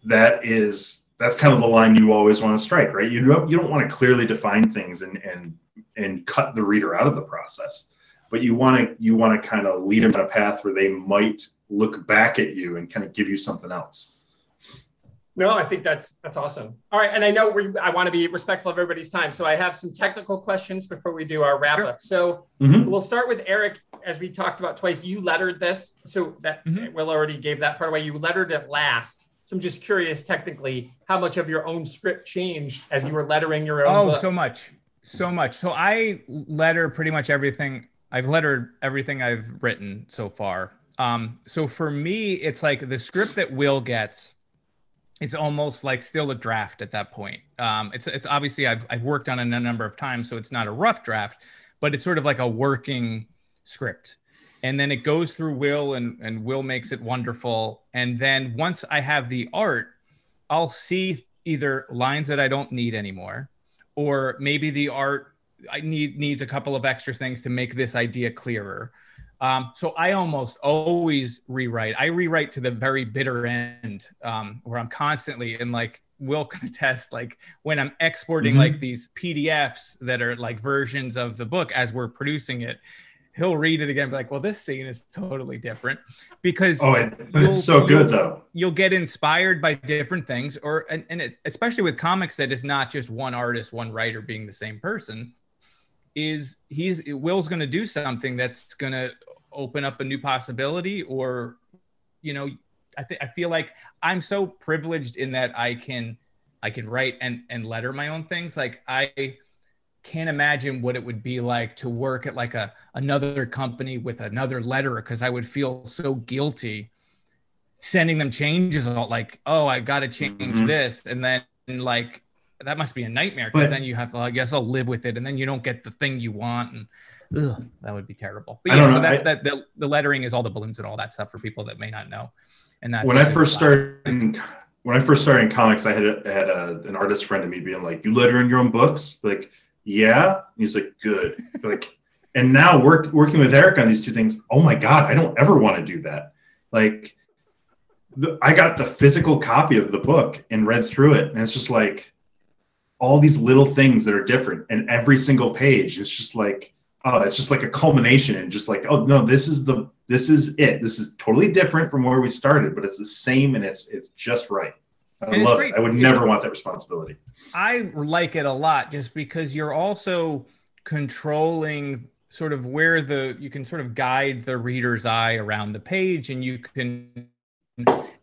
that is that's kind of the line you always want to strike, right? You don't you don't want to clearly define things and and and cut the reader out of the process, but you want to you want to kind of lead them on a path where they might look back at you and kind of give you something else. No, I think that's that's awesome. All right, and I know we I want to be respectful of everybody's time, so I have some technical questions before we do our wrap up. So mm-hmm. we'll start with Eric, as we talked about twice. You lettered this, so that mm-hmm. Will already gave that part away. You lettered it last. So I'm just curious, technically, how much of your own script changed as you were lettering your own? Oh, book? so much, so much. So I letter pretty much everything. I've lettered everything I've written so far. Um, so for me, it's like the script that Will gets. It's almost like still a draft at that point. Um, it's it's obviously I've I've worked on it a number of times, so it's not a rough draft, but it's sort of like a working script and then it goes through Will and and Will makes it wonderful. And then once I have the art, I'll see either lines that I don't need anymore, or maybe the art I need needs a couple of extra things to make this idea clearer. Um, so I almost always rewrite. I rewrite to the very bitter end, um, where I'm constantly and like will contest like when I'm exporting mm-hmm. like these PDFs that are like versions of the book as we're producing it. He'll read it again, be like, "Well, this scene is totally different," because oh, it, it's so good though. You'll get inspired by different things, or and, and it, especially with comics, that is not just one artist, one writer being the same person is he's Will's going to do something that's going to open up a new possibility or you know I think I feel like I'm so privileged in that I can I can write and and letter my own things like I can't imagine what it would be like to work at like a another company with another letterer because I would feel so guilty sending them changes all like oh I got to change mm-hmm. this and then like that must be a nightmare because then you have to, I guess I'll live with it, and then you don't get the thing you want, and ugh, that would be terrible. But yeah, so that's I, that. The, the lettering is all the balloons and all that stuff for people that may not know. And that's when I first started. In, when I first started in comics, I had a, had a, an artist friend of me being like, "You letter in your own books?" Like, yeah. And he's like, "Good." like, and now work, working with Eric on these two things. Oh my god, I don't ever want to do that. Like, the, I got the physical copy of the book and read through it, and it's just like all these little things that are different and every single page it's just like oh it's just like a culmination and just like oh no this is the this is it. This is totally different from where we started but it's the same and it's it's just right. I and love it. i would you never know, want that responsibility. I like it a lot just because you're also controlling sort of where the you can sort of guide the reader's eye around the page and you can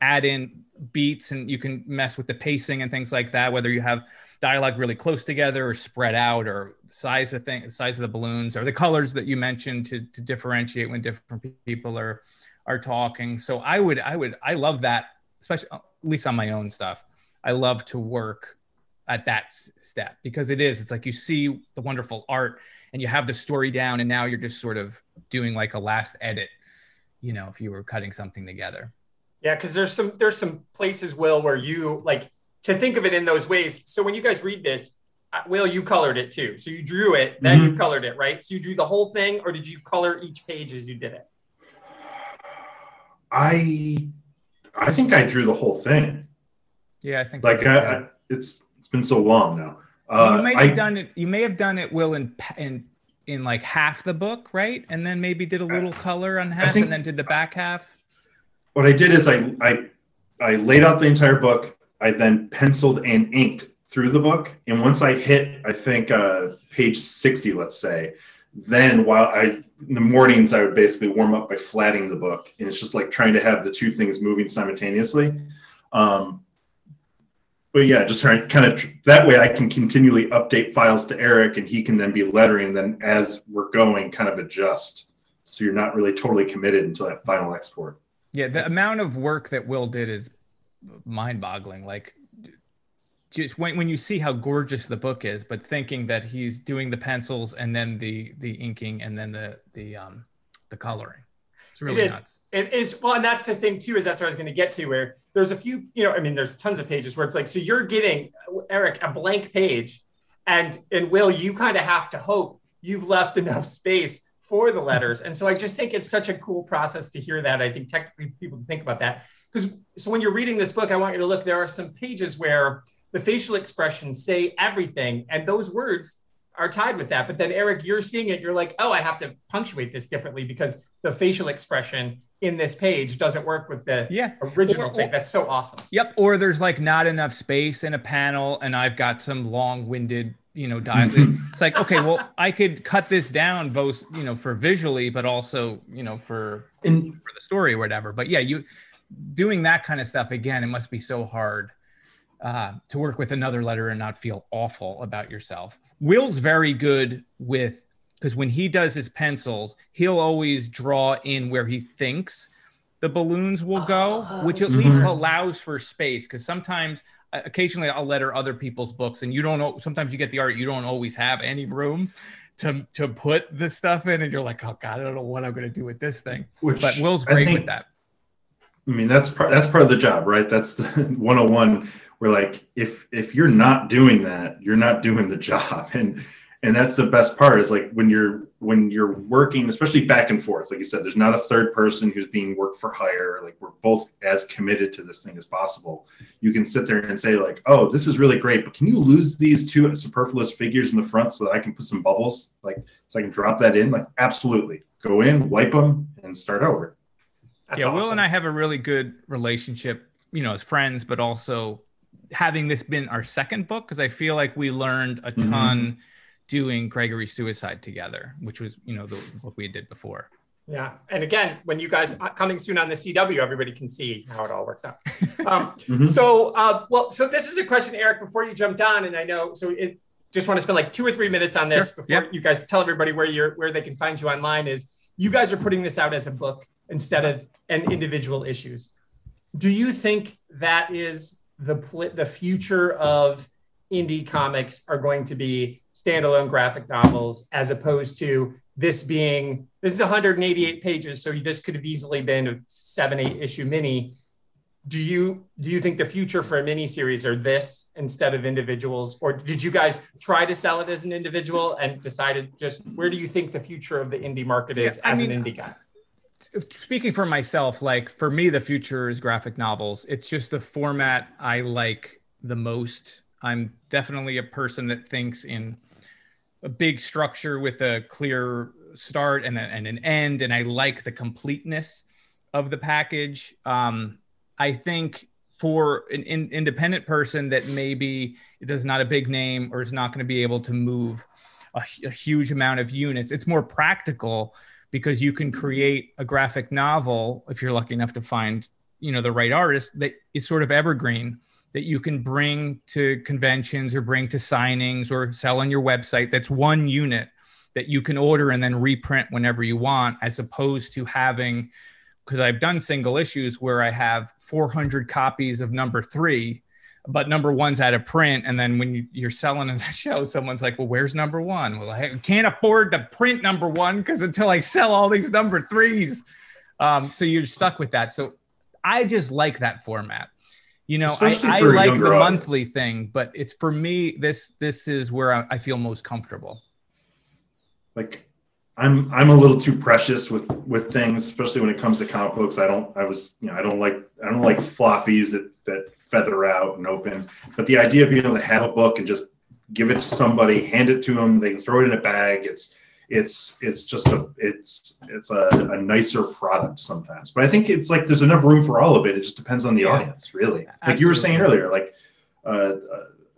add in beats and you can mess with the pacing and things like that whether you have dialogue really close together or spread out or size of thing size of the balloons or the colors that you mentioned to, to differentiate when different people are are talking. So i would i would i love that especially uh, at least on my own stuff. I love to work at that step because it is it's like you see the wonderful art and you have the story down and now you're just sort of doing like a last edit you know if you were cutting something together. Yeah because there's some there's some places will where you like to think of it in those ways. So when you guys read this, uh, Will, you colored it too. So you drew it, then mm-hmm. you colored it, right? So you drew the whole thing, or did you color each page as you did it? I, I think I drew the whole thing. Yeah, I think like I, I, it's it's been so long now. Uh, you may have I, done it. You may have done it, Will, in in in like half the book, right? And then maybe did a little color on half, think, and then did the back half. What I did is I I I laid out the entire book. I then penciled and inked through the book. And once I hit, I think uh, page 60, let's say, then while I in the mornings I would basically warm up by flatting the book, and it's just like trying to have the two things moving simultaneously. Um, but yeah, just trying kind of that way I can continually update files to Eric, and he can then be lettering. And then as we're going, kind of adjust, so you're not really totally committed until that final export. Yeah, the amount of work that Will did is mind boggling. Like just when, when you see how gorgeous the book is, but thinking that he's doing the pencils and then the the inking and then the the um the coloring. It's really it is. nuts. It is well, and that's the thing too, is that's what I was going to get to. Where there's a few, you know, I mean, there's tons of pages where it's like, so you're getting Eric a blank page, and and Will, you kind of have to hope you've left enough space for the letters. And so I just think it's such a cool process to hear that. I think technically people think about that because so when you're reading this book, I want you to look. There are some pages where the facial expressions say everything, and those words are tied with that. But then, Eric, you're seeing it. You're like, oh, I have to punctuate this differently because the facial expression in this page doesn't work with the yeah. original or, or, thing. That's so awesome. Yep. Or there's like not enough space in a panel, and I've got some long-winded, you know, dialogue. it's like, okay, well, I could cut this down both, you know, for visually, but also, you know, for in, for the story or whatever. But yeah, you doing that kind of stuff again, it must be so hard uh, to work with another letter and not feel awful about yourself. Will's very good with because when he does his pencils, he'll always draw in where he thinks the balloons will go, oh, which at smart. least allows for space. Because sometimes, occasionally, I'll letter other people's books, and you don't know. Sometimes you get the art, you don't always have any room to to put the stuff in, and you're like, oh god, I don't know what I'm going to do with this thing. Which but Will's great think, with that. I mean, that's part that's part of the job, right? That's the 101. Where like if if you're not doing that, you're not doing the job. And and that's the best part is like when you're when you're working especially back and forth like you said there's not a third person who's being worked for hire like we're both as committed to this thing as possible you can sit there and say like oh this is really great but can you lose these two superfluous figures in the front so that i can put some bubbles like so i can drop that in like absolutely go in wipe them and start over That's yeah awesome. will and i have a really good relationship you know as friends but also having this been our second book because i feel like we learned a mm-hmm. ton mm-hmm doing Gregory Suicide together, which was, you know, the, what we did before. Yeah. And again, when you guys uh, coming soon on the CW, everybody can see how it all works out. Um, mm-hmm. So, uh, well, so this is a question, Eric, before you jumped on, and I know, so it just want to spend like two or three minutes on this sure. before you guys tell everybody where you're, where they can find you online is you guys are putting this out as a book instead of an individual issues. Do you think that is the, the future of indie comics are going to be standalone graphic novels as opposed to this being this is 188 pages so this could have easily been a seven eight issue mini. Do you do you think the future for a mini series are this instead of individuals? Or did you guys try to sell it as an individual and decided just where do you think the future of the indie market is yeah, as mean, an indie guy? Speaking for myself like for me the future is graphic novels. It's just the format i like the most i'm definitely a person that thinks in a big structure with a clear start and, a, and an end, and I like the completeness of the package. Um, I think for an in, independent person that maybe is not a big name or is not going to be able to move a, a huge amount of units, it's more practical because you can create a graphic novel if you're lucky enough to find you know the right artist that is sort of evergreen that you can bring to conventions or bring to signings or sell on your website that's one unit that you can order and then reprint whenever you want as opposed to having because I've done single issues where I have 400 copies of number 3 but number one's out of print and then when you, are selling in a show someone's like well where's number one? Well i can't afford to print number one because until i sell all these number threes. Um, so you're stuck with that. So i just like that format you know i, I like the audience. monthly thing but it's for me this this is where I, I, feel most comfortable. Like i'm i'm a little too precious with with things especially when it comes to comic books. I don't i was you know i don't like i don't like floppies that that feather out and open. But the idea of being able to have a book and just give it to somebody hand it to them they can throw it in a bag it's it's it's just a it's it's a, a, nicer product sometimes. But i think it's like there's enough room for all of it. It just depends on the yeah. audience really. Absolutely. like you were saying earlier like uh,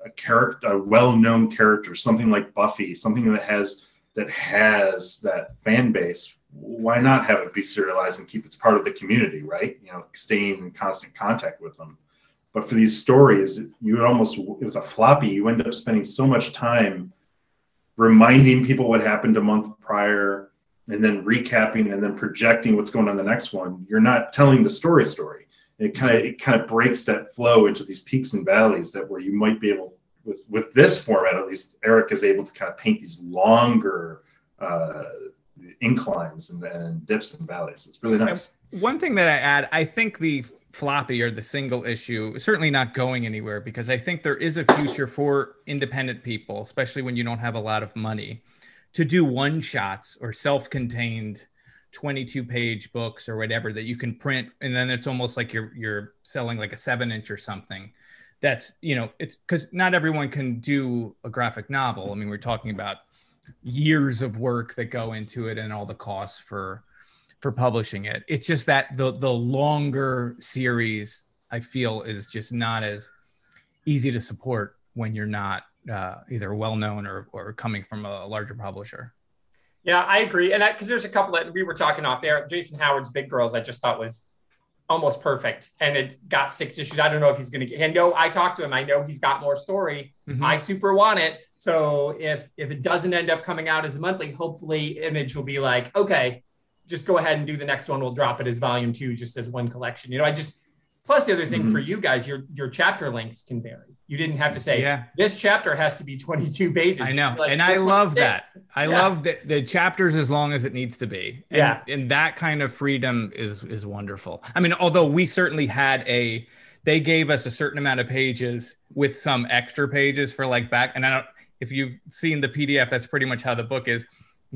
a character a well-known character something like buffy something that has that has that fan base why not have it be serialized and keep it's part of the community right? You know staying in constant contact with them. But for these stories you would almost with a floppy you end up spending so much time reminding people what happened a month prior and then recapping and then projecting what's going on the next one you're not telling the story story. It kind of it kind of breaks that flow into these peaks and valleys that where you might be able with with this format at least eric is able to kind of paint these longer uh, inclines and, and dips and valleys. It's really nice. one thing that i add i think the floppy or the single issue certainly not going anywhere because I think there is a future for independent people, especially when you don't have a lot of money, to do one shots or self contained 22 page books or whatever that you can print. And then it's almost like you're, you're selling like a seven inch or something. That's, you know, it's because not everyone can do a graphic novel. I mean, we're talking about years of work that go into it and all the costs for for publishing it. It's just that the the longer series I feel is just not as easy to support when you're not uh, either well known or or coming from a larger publisher. Yeah, I agree, and because there's a couple that we were talking off there. Jason Howard's Big Girls, I just thought was almost perfect, and it got six issues. I don't know if he's going to get. And no, I talked to him. I know he's got more story. Mm-hmm. I super want it. So if if it doesn't end up coming out as a monthly, hopefully Image will be like, okay, just go ahead and do the next one. We'll drop it as volume two, just as one collection. You know, I just plus the other thing mm-hmm. for you guys, your your chapter lengths can vary. You didn't have to say, yeah. this chapter has to be 22 pages. I know. Like, and I love that. I yeah. love that the chapters as long as it needs to be. And, yeah. And that kind of freedom is is wonderful. I mean, although we certainly had a they gave us a certain amount of pages with some extra pages for like back and I don't if you've seen the PDF, that's pretty much how the book is.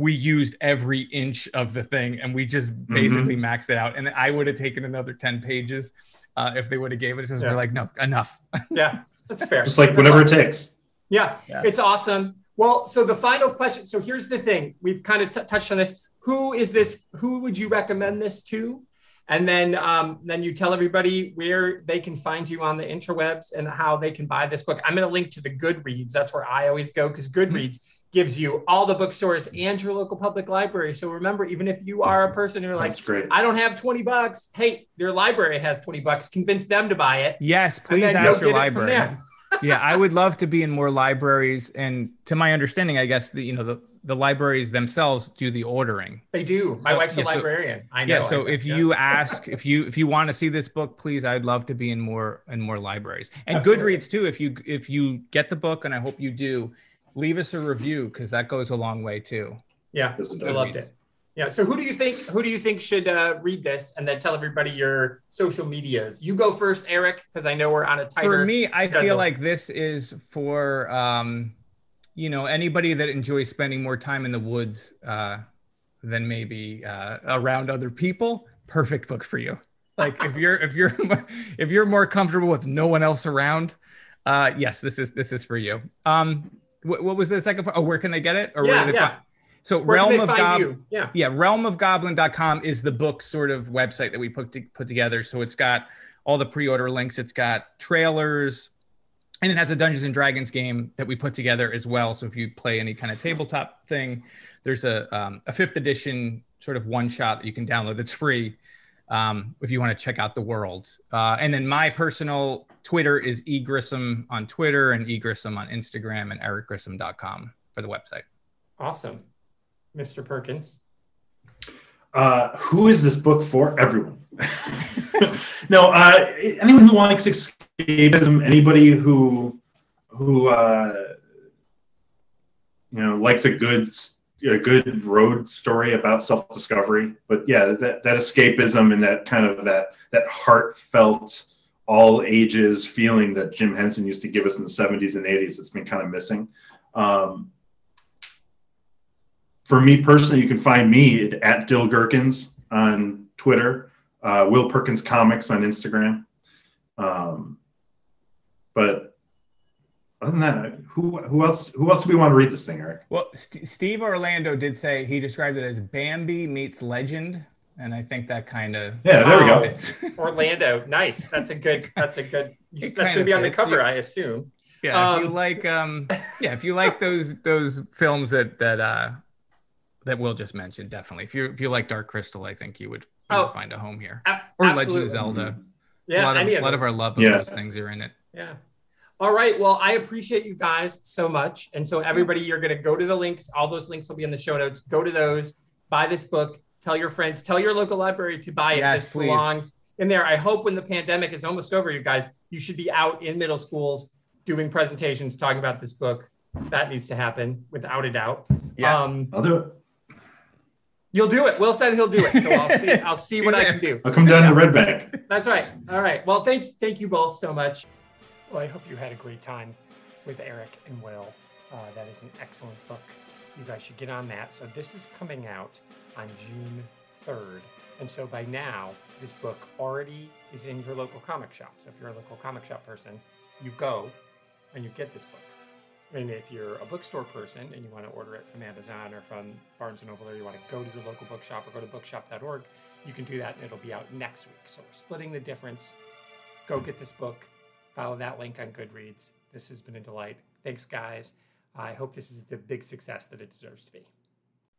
We used every inch of the thing and we just Mm-hmm. basically maxed it out. And I would have taken another 10 pages uh, if they would have gave it. It's just Yeah. we're like, no, enough. Yeah, that's fair. Just like That's whatever it takes. Yeah, Yeah. it's awesome. Well, so the final question. So here's the thing. We've kind of t- touched on this. Who is this? Who would you recommend this to? And then, um, then you tell everybody where they can find you on the interwebs and how they can buy this book. I'm going to link to the Goodreads. That's where I always go because Goodreads gives you all the bookstores and your local public library. So remember, even if you are a mm-hmm. person who're like, great. I don't have 20 bucks. Hey, their library has 20 bucks. Convince them to buy it. Yes, please ask your get it from library. yeah, I would love to be in more libraries. And to my understanding, I guess the you know the, the libraries themselves do the ordering. They do. My So- wife's a yeah, so- librarian. I know. Yeah. So I- if yeah. you ask, if you if you want to see this book, please, I'd love to be in more in more libraries and Absolutely. Goodreads too. If you if you get the book, and I hope you do, leave us a review because that goes a long way too. Yeah, I loved it. Yeah. So who do you think who do you think should uh, read this and then tell everybody your social medias? You go first, Eric, because I know we're on a tighter. For me, I schedule. feel like this is for um, you know anybody that enjoys spending more time in the woods uh, than maybe uh, around other people. Perfect book for you. Like if you're if you're if you're more comfortable with no one else around, uh, yes, this is this is for you. Um, what, what was the second? part? Oh, where can they get it? Or where Yeah, do they yeah. find- So Where Realm can they of find Gob you? Yeah. yeah realmofgoblin.com is the book sort of website that we put to, put together so it's got all the pre-order links it's got trailers and it has a dungeons and dragons game that we put together as well so if you play any kind of tabletop thing there's a, um, a fifth edition sort of one shot that you can download that's free um, if you want to check out the world uh, and then my personal twitter is egrissom on twitter and egrissom on instagram and ericgrissom.com for the website Awesome. Mr. Perkins. Uh, who is this book for? Everyone. no, uh, anyone who likes escapism, anybody who who uh, you know likes a good a good road story about self discovery. But yeah, that that escapism and that kind of that that heartfelt all ages feeling that Jim Henson used to give us in the 70s and 80s that's been kind of missing. Um, for me personally, you can find me at Dill Gherkins on Twitter, uh, Will Perkins Comics on Instagram. Um, but other than that, who who else who else do we want to read this thing, Eric? Well, St- Steve Orlando did say he described it as Bambi meets Legend, and I think that kind of Yeah, there we Wow. go. Orlando. Nice. That's a good that's a good It that's gonna be on the cover, You- I assume. yeah, if you Um, like, um, yeah, if you like those those films that that uh that Will just mentioned, definitely. If you if you like Dark Crystal, I think you would, you would Oh. find a home here. A- Or Legend of Zelda. Yeah, a lot of any a lot of our love of Yeah. those things are in it. Yeah. All right. Well, I appreciate you guys so much. And so, everybody, you're going to go to the links. All those links will be in the show notes. Go to those, buy this book, tell your friends, tell your local library to buy it. Yes, this please. belongs in there. I hope when the pandemic is almost over, you guys, you should be out in middle schools doing presentations talking about this book. That needs to happen without a doubt. Yeah. Um, I'll do it. you'll do it. Will said he'll do it. So I'll see. I'll see what I can do. I'll come down to Red Bank. That's right. All right. Well, thank thank you both so much. Well, I hope you had a great time with Eric and Will. Uh, that is an excellent book. You guys should get on that. So this is coming out on June 3rd. And so by now, this book already is in your local comic shop. So if you're a local comic shop person, you go and you get this book. And if you're a bookstore person and you want to order it from Amazon or from Barnes & Noble or you want to go to your local bookshop or go to bookshop.org, you can do that and it'll be out next week. So we're splitting the difference. Go get this book. Follow that link on Goodreads. This has been a delight. Thanks, guys. I hope this is the big success that it deserves to be.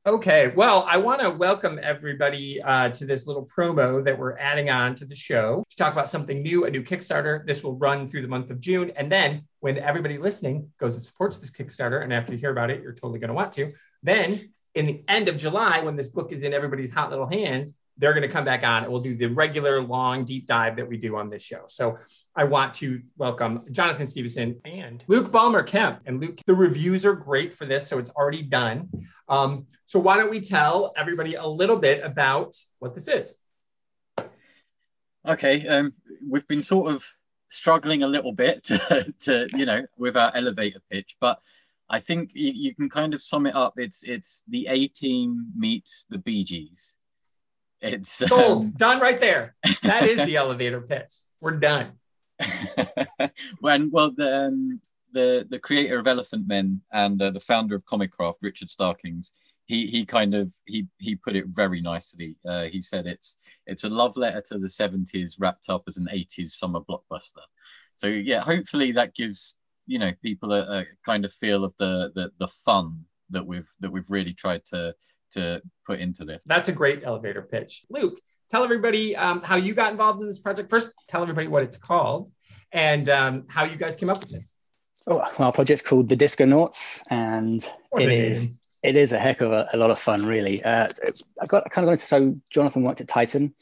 Okay, well, I want to welcome everybody uh, to this little promo that we're adding on to the show to talk about something new, a new Kickstarter. This will run through the month of June. And then when everybody listening goes and supports this Kickstarter, and after you hear about it, you're totally going to want to, then in the end of July, when this book is in everybody's hot little hands, they're going to come back on and we'll do the regular long deep dive that we do on this show. So I want to welcome Jonathan Stevenson and Luke Balmer Kemp. And Luke, the reviews are great for this, so it's already done. Um, so why don't we tell everybody a little bit about what this is? Okay, um, we've been sort of struggling a little bit to, to, you know, with our elevator pitch, but I think you, you can kind of sum it up. It's it's the A team meets the Gees. It's sold, um, done right there. That is the elevator pitch. We're done. when well the um, the the creator of Elephantmen and uh, the founder of Comicraft, Richard Starkings, he he kind of he he put it very nicely. Uh, he said it's it's a love letter to the seventies wrapped up as an eighties summer blockbuster. So yeah, hopefully that gives you know people a, a kind of feel of the, the the fun that we've that we've really tried to to put into this. That's a great elevator pitch, Luke. Tell everybody um, how you got involved in this project. First, tell everybody what it's called and um, how you guys came up with this. Oh, well, our project's called the Disconauts, and what it is it is a heck of a, a lot of fun, really. Uh, I got I kind of got into so Jonathan worked at Titan.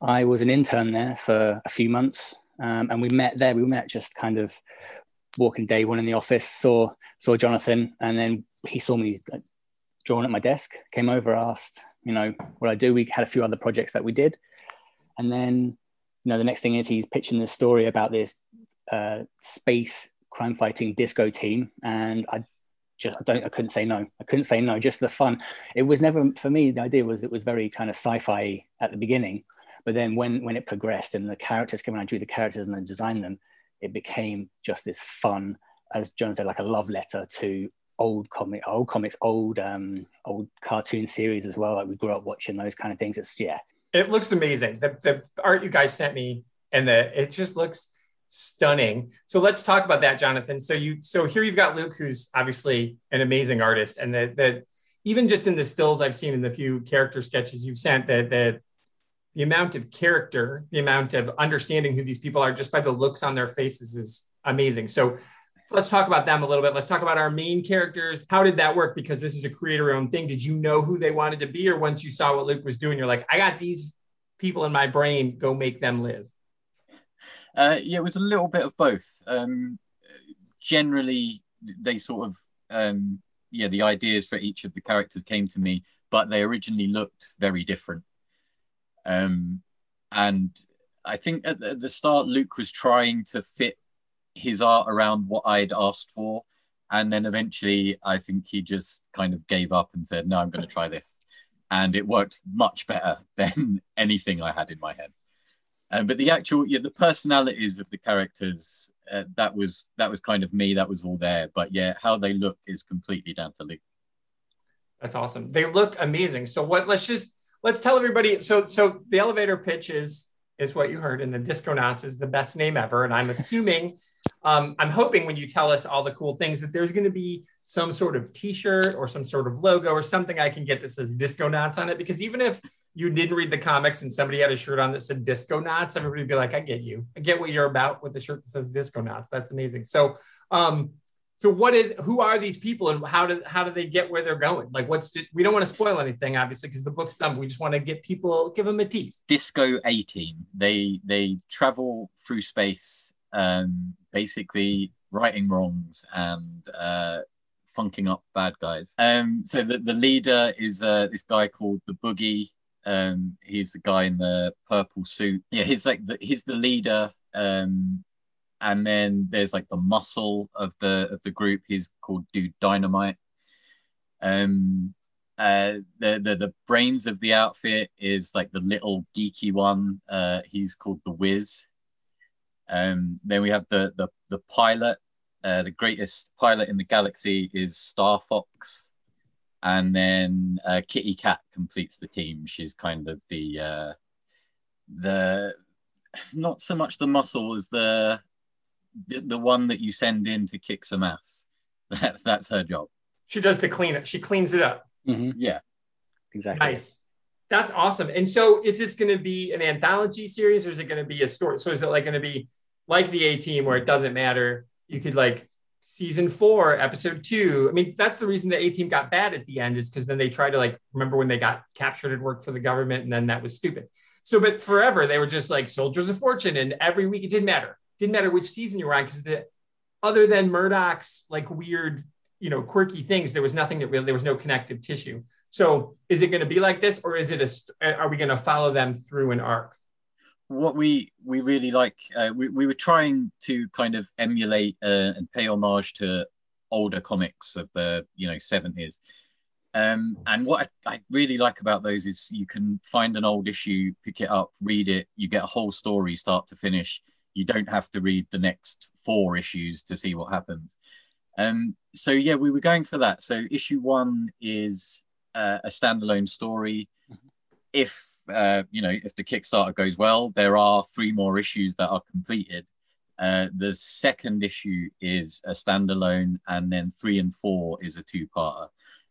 I was an intern there for a few months, um, and we met there. We met just kind of walking day one in the office. Saw saw Jonathan, and then he saw me drawing at my desk. Came over, asked, you know, what I do. We had a few other projects that we did, and then you know the next thing is he's pitching this story about this uh, space crime fighting disco team, and I just I don't I couldn't say no. I couldn't say no. Just the fun. It was never for me. The idea was it was very kind of sci-fi at the beginning, but then when when it progressed and the characters came around, I drew the characters and then designed them, it became just this fun, as John said, like a love letter to old comic, old comics, old um old cartoon series as well. Like we grew up watching those kind of things. It's yeah. It looks amazing. The, the art you guys sent me and the it just looks stunning. So let's talk about that, Jonathan. So you so here you've got Luke, who's obviously an amazing artist, and that that even just in the stills I've seen in the few character sketches you've sent, that that the amount of character, the amount of understanding who these people are just by the looks on their faces is amazing. So let's talk about them a little bit. Let's talk about our main characters. How did that work? Because this is a creator owned thing. Did you know who they wanted to be, or once you saw what Luke was doing, you're like, I got these people in my brain, go make them live? Uh, yeah, it was a little bit of both. Um, generally, they sort of um, yeah, the ideas for each of the characters came to me, but they originally looked very different. Um, and I think at the, at the start, Luke was trying to fit his art around what I'd asked for, and then eventually, I think he just kind of gave up and said, "No, I'm going to try this," and it worked much better than anything I had in my head. Um, but the actual, yeah, the personalities of the characters, uh, that was that was kind of me. That was all there. But yeah, how they look is completely down to Luke. That's awesome. They look amazing. So what? Let's just let's tell everybody. So so the elevator pitch is is what you heard, and the Disconauts is the best name ever. And I'm assuming, um, I'm hoping when you tell us all the cool things that there's going to be some sort of T-shirt or some sort of logo or something I can get that says Disconauts on it. Because even if you didn't read the comics and somebody had a shirt on that said Disconauts, everybody would be like, I get you. I get what you're about with the shirt that says Disconauts. That's amazing. So, um, so what is who are these people and how do how do they get where they're going? Like what's we don't want to spoil anything obviously because the book's done. we just want to get people give them a tease. Disco A team. They they travel through space, um, basically righting wrongs and uh, funking up bad guys. Um, so the, the leader is uh, this guy called the Boogie. Um, he's the guy in the purple suit. Yeah, he's like the, he's the leader. Um, and then there's like the muscle of the of the group. He's called Dude Dynamite. Um, uh, the, the the brains of the outfit is like the little geeky one. Uh, he's called the Wiz. Um, then we have the the the pilot. Uh, the greatest pilot in the galaxy is Star Fox and then uh, Kitty Cat completes the team. She's kind of the uh, the not so much the muscle as the the one that you send in to kick some ass. That, that's her job. She does the clean it. She cleans it up. Mm-hmm. Yeah, exactly. Nice. That's awesome. And so, is this going to be an anthology series, or is it going to be a story? So, is it like going to be like the A Team, where it doesn't matter? You could like season four, episode two. I mean, that's the reason the A team got bad at the end is because then they tried to like remember when they got captured and worked for the government, and then that was stupid. So, but forever they were just like soldiers of fortune, and every week it didn't matter. Didn't matter which season you were on because the other than Murdock's like weird, you know, quirky things, there was nothing that really there was no connective tissue. So, is it going to be like this, or is it a? Are we going to follow them through an arc? what we we really like uh, we, we were trying to kind of emulate uh, and pay homage to older comics of the you know 70s um, and what I, I, really like about those is you can find an old issue pick it up read it you get a whole story start to finish you don't have to read the next four issues to see what happens um, so yeah we were going for that so issue one is uh, a standalone story mm-hmm. if uh, you know if the kickstarter goes well there are three more issues that are completed uh, the second issue is a standalone, and then three and four is a two-parter.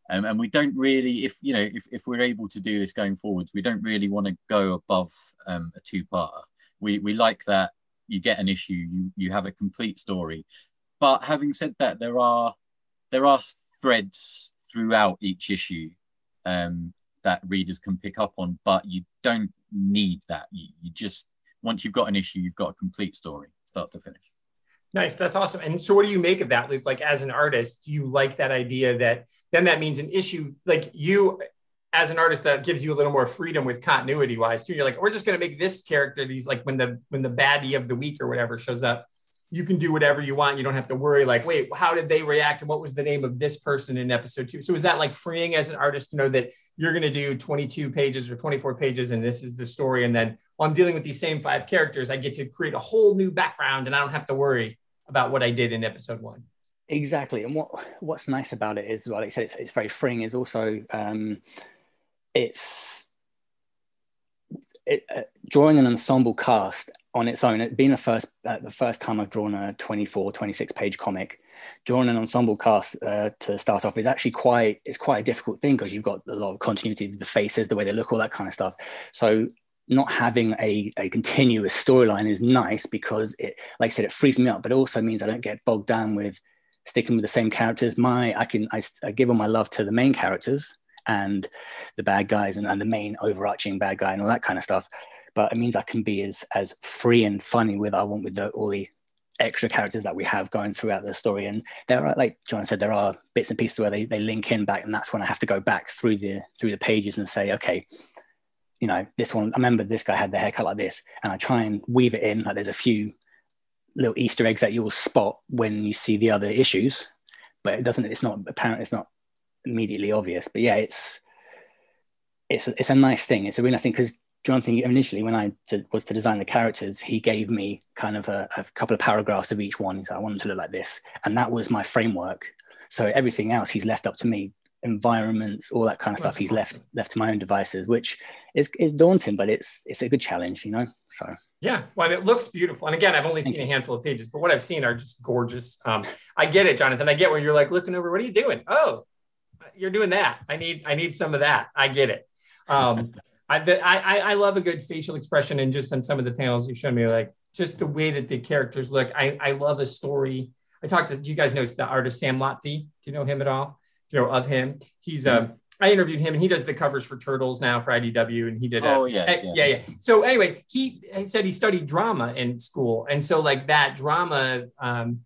Um, and we don't really, if you know, if, if we're able to do this going forwards, we don't really want to go above um, a two-parter. We we like that you get an issue, you you have a complete story. But having said that, there are there are threads throughout each issue um, that readers can pick up on, but you don't need that. You, you just once you've got an issue, you've got a complete story start to finish. Nice. That's awesome. And so what do you make of that, Luke? Like as an artist, do you like that idea that then that means an issue like you as an artist that gives you a little more freedom with continuity wise too. You're like, we're just gonna make this character these like when the when the baddie of the week or whatever shows up, you can do whatever you want. You don't have to worry like, wait, how did they react and what was the name of this person in episode two? So is that like freeing as an artist to know that you're going to do 22 pages or 24 pages and this is the story, and then while I'm dealing with these same five characters, I get to create a whole new background and I don't have to worry about what I did in episode one. Exactly, and what what's nice about it is, well, like I said, it's, it's very freeing. Is also um, it's it, uh, drawing an ensemble cast on its own, it being the first uh, the first time I've drawn a 24, 26 page comic, drawing an ensemble cast uh, to start off is actually quite it's quite a difficult thing because you've got a lot of continuity the faces, the way they look, all that kind of stuff. So not having a, a continuous storyline is nice because it, like I said, it frees me up, but it also means I don't get bogged down with sticking with the same characters. My I can I, I give all my love to the main characters and the bad guys and, and the main overarching bad guy and all that kind of stuff but it means I can be as as free and funny with I want with the, all the extra characters that we have going throughout the story. And there are, like John said, there are bits and pieces where they, they link in back, and that's when I have to go back through the through the pages and say, okay, you know, this one. I remember this guy had the haircut like this, and I try and weave it in. Like there's a few little Easter eggs that you will spot when you see the other issues, but it doesn't. It's not apparent. It's not immediately obvious. But yeah, it's it's it's a nice thing. It's a really nice thing because Jonathan, initially when I to, was to design the characters, he gave me kind of a, a couple of paragraphs of each one. He said, I want them to look like this. And that was my framework. So everything else he's left up to me, environments, all that kind of That's stuff, he's awesome. left left to my own devices, which is, is daunting, but it's it's a good challenge, you know. So yeah, well, it looks beautiful. And again, I've only Thank seen you. a handful of pages, but what I've seen are just gorgeous. Um, I get it, Jonathan. I get where you're like looking over. What are you doing? Oh, you're doing that. I need I need some of that. I get it. Um, I, I I love a good facial expression, and just on some of the panels you showed me, like just the way that the characters look. I I love a story. I talked to you guys know the artist Sam Lotfi. Do you know him at all? Do you know of him? He's mm-hmm. um I interviewed him and he does the covers for Turtles now for IDW and he did. A, oh yeah, a, yeah, yeah, yeah. So anyway, he, he, said he studied drama in school, and so like that drama um,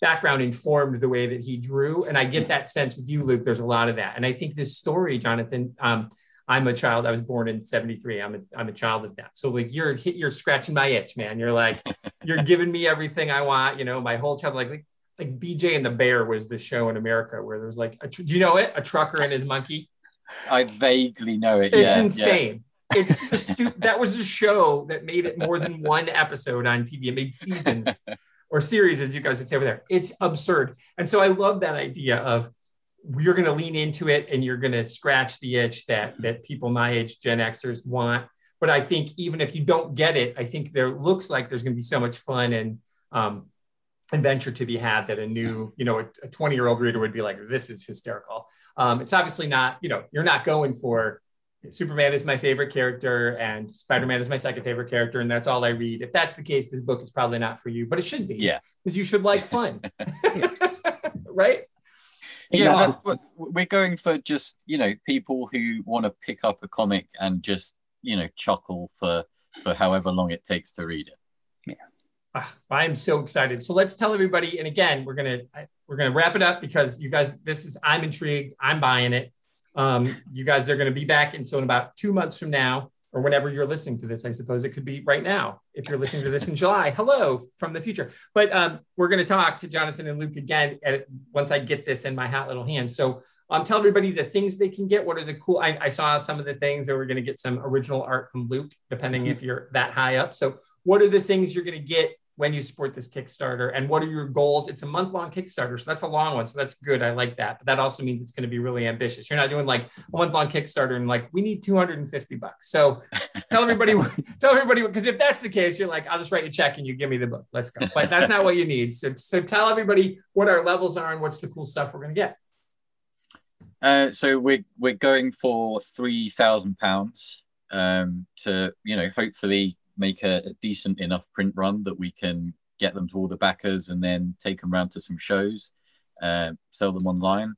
background informed the way that he drew. And I get that sense with you, Luke. There's a lot of that, and I think this story, Jonathan. Um, I'm a child. I was born in '73. I'm a I'm a child of that. So like you're you're scratching my itch, man. You're like you're giving me everything I want. You know, my whole child like like, like BJ and the Bear was the show in America where there's like a, do you know it? A trucker and his monkey. I vaguely know it. It's yeah, insane. Yeah. It's the stu- that was a show that made it more than one episode on TV. It made seasons or series, as you guys would say over there. It's absurd. And so I love that idea of you're going to lean into it and you're going to scratch the itch that that people my age gen xers want but i think even if you don't get it i think there looks like there's going to be so much fun and um, adventure to be had that a new you know a 20 year old reader would be like this is hysterical um, it's obviously not you know you're not going for superman is my favorite character and spider-man is my second favorite character and that's all i read if that's the case this book is probably not for you but it should be yeah because you should like fun right yeah, that's what we're going for. Just you know, people who want to pick up a comic and just you know chuckle for for however long it takes to read it. Yeah, ah, I'm so excited. So let's tell everybody. And again, we're gonna we're gonna wrap it up because you guys, this is I'm intrigued. I'm buying it. Um, you guys, they're gonna be back, and so in about two months from now, or whenever you're listening to this. I suppose it could be right now if you're listening to this in July. Hello from the future. But um, we're going to talk to Jonathan and Luke again at, once I get this in my hot little hand. So um, tell everybody the things they can get. What are the cool? I, I saw some of the things that we're going to get some original art from Luke, depending mm-hmm. if you're that high up. So what are the things you're going to get when you support this Kickstarter and what are your goals? It's a month long Kickstarter, so that's a long one. So that's good. I like that. But that also means it's going to be really ambitious. You're not doing like a month long Kickstarter and like we need 250 bucks. So tell everybody, tell everybody, because if that's the case, you're like, I'll just write you a check and you give me the book. Let's go. But that's not what you need. So, so tell everybody what our levels are and what's the cool stuff we're going to get. Uh, so we're we're going for three thousand pounds um, to you know hopefully make a, a, decent enough print run that we can get them to all the backers and then take them around to some shows, uh, sell them online.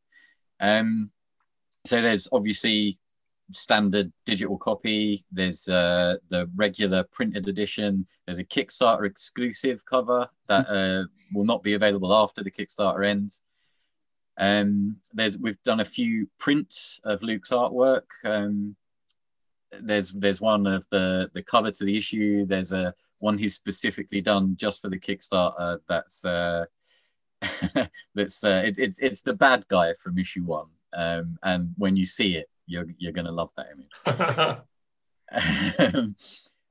Um, so there's obviously standard digital copy. There's uh, the regular printed edition. There's a Kickstarter exclusive cover that uh, will not be available after the Kickstarter ends. Um, there's we've done a few prints of Luke's artwork. Um, there's there's one of the the cover to the issue. There's a one he's specifically done just for the Kickstarter. That's uh, that's uh, it, it's it's the bad guy from issue one. Um, and when you see it, you're you're gonna love that image.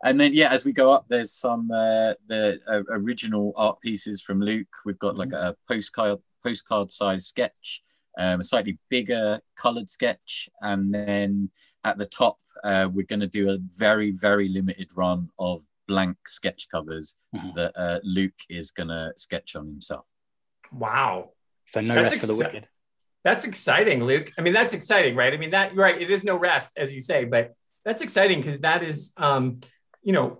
and then yeah, as we go up, there's some uh, the uh, original art pieces from Luke. We've got like mm-hmm. a postcard postcard size sketch, um, a slightly bigger colored sketch, and then at the top uh, we're going to do a very very limited run of blank sketch covers mm-hmm. that uh, Luke is going to sketch on himself. Wow! So no that's rest exci- for the wicked. That's exciting, Luke. I mean, that's exciting, right? I mean, that right. It is no rest, as you say, but that's exciting because that is, um, you know,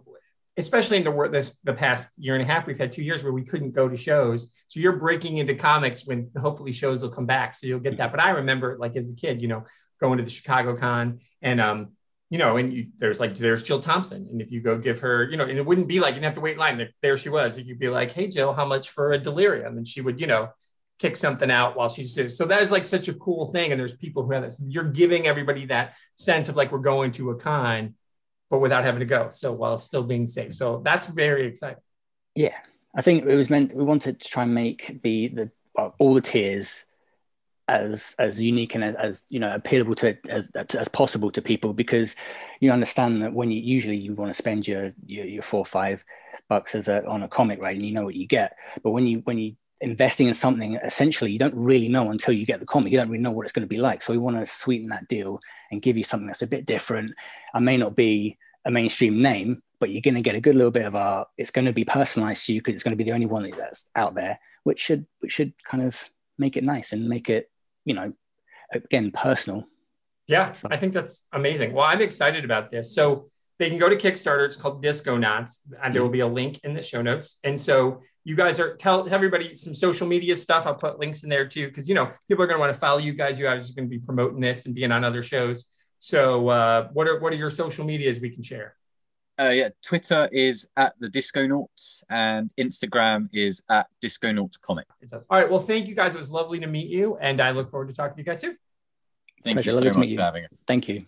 especially in the this the past year and a half, we've had two years where we couldn't go to shows. So you're breaking into comics when hopefully shows will come back. So you'll get that. But I remember, like as a kid, you know, going to the Chicago Con and um, you know, and you, there's like there's Jill Thompson, and if you go give her, you know, and it wouldn't be like you didn't have to wait in line. There she was. You could be like, "Hey, Jill, how much for a delirium?" And she would, you know, kick something out while she's so that is like such a cool thing. And there's people who have this. You're giving everybody that sense of like we're going to a con, but without having to go. So while still being safe. So that's very exciting. Yeah, I think it was meant. We wanted to try and make the the all the tiers as as unique and as, as you know appealable to as as possible to people because you understand that when you usually you want to spend your your, your four or five bucks as a on a comic right and you know what you get but when you when you investing in something essentially you don't really know until you get the comic you don't really know what it's going to be like so we want to sweeten that deal and give you something that's a bit different i may not be a mainstream name but you're going to get a good little bit of art it's going to be personalized to you because it's going to be the only one that's out there which should which should kind of make it nice and make it you know, again, personal. Yeah, so. I think that's amazing. Well, I'm excited about this. So they can go to Kickstarter. It's called Disconauts, and there will be a link in the show notes. And so you guys are tell everybody some social media stuff. I'll put links in there too, because you know people are going to want to follow you guys. You guys are going to be promoting this and being on other shows. So uh, what are what are your social medias we can share? Uh, yeah, Twitter is at the Disco Disconauts and Instagram is at Disco Disconauts Comic. It does. All right. Well, thank you guys. It was lovely to meet you, and I look forward to talking to you guys soon. Thank Pleasure. you so much for having us. Thank you.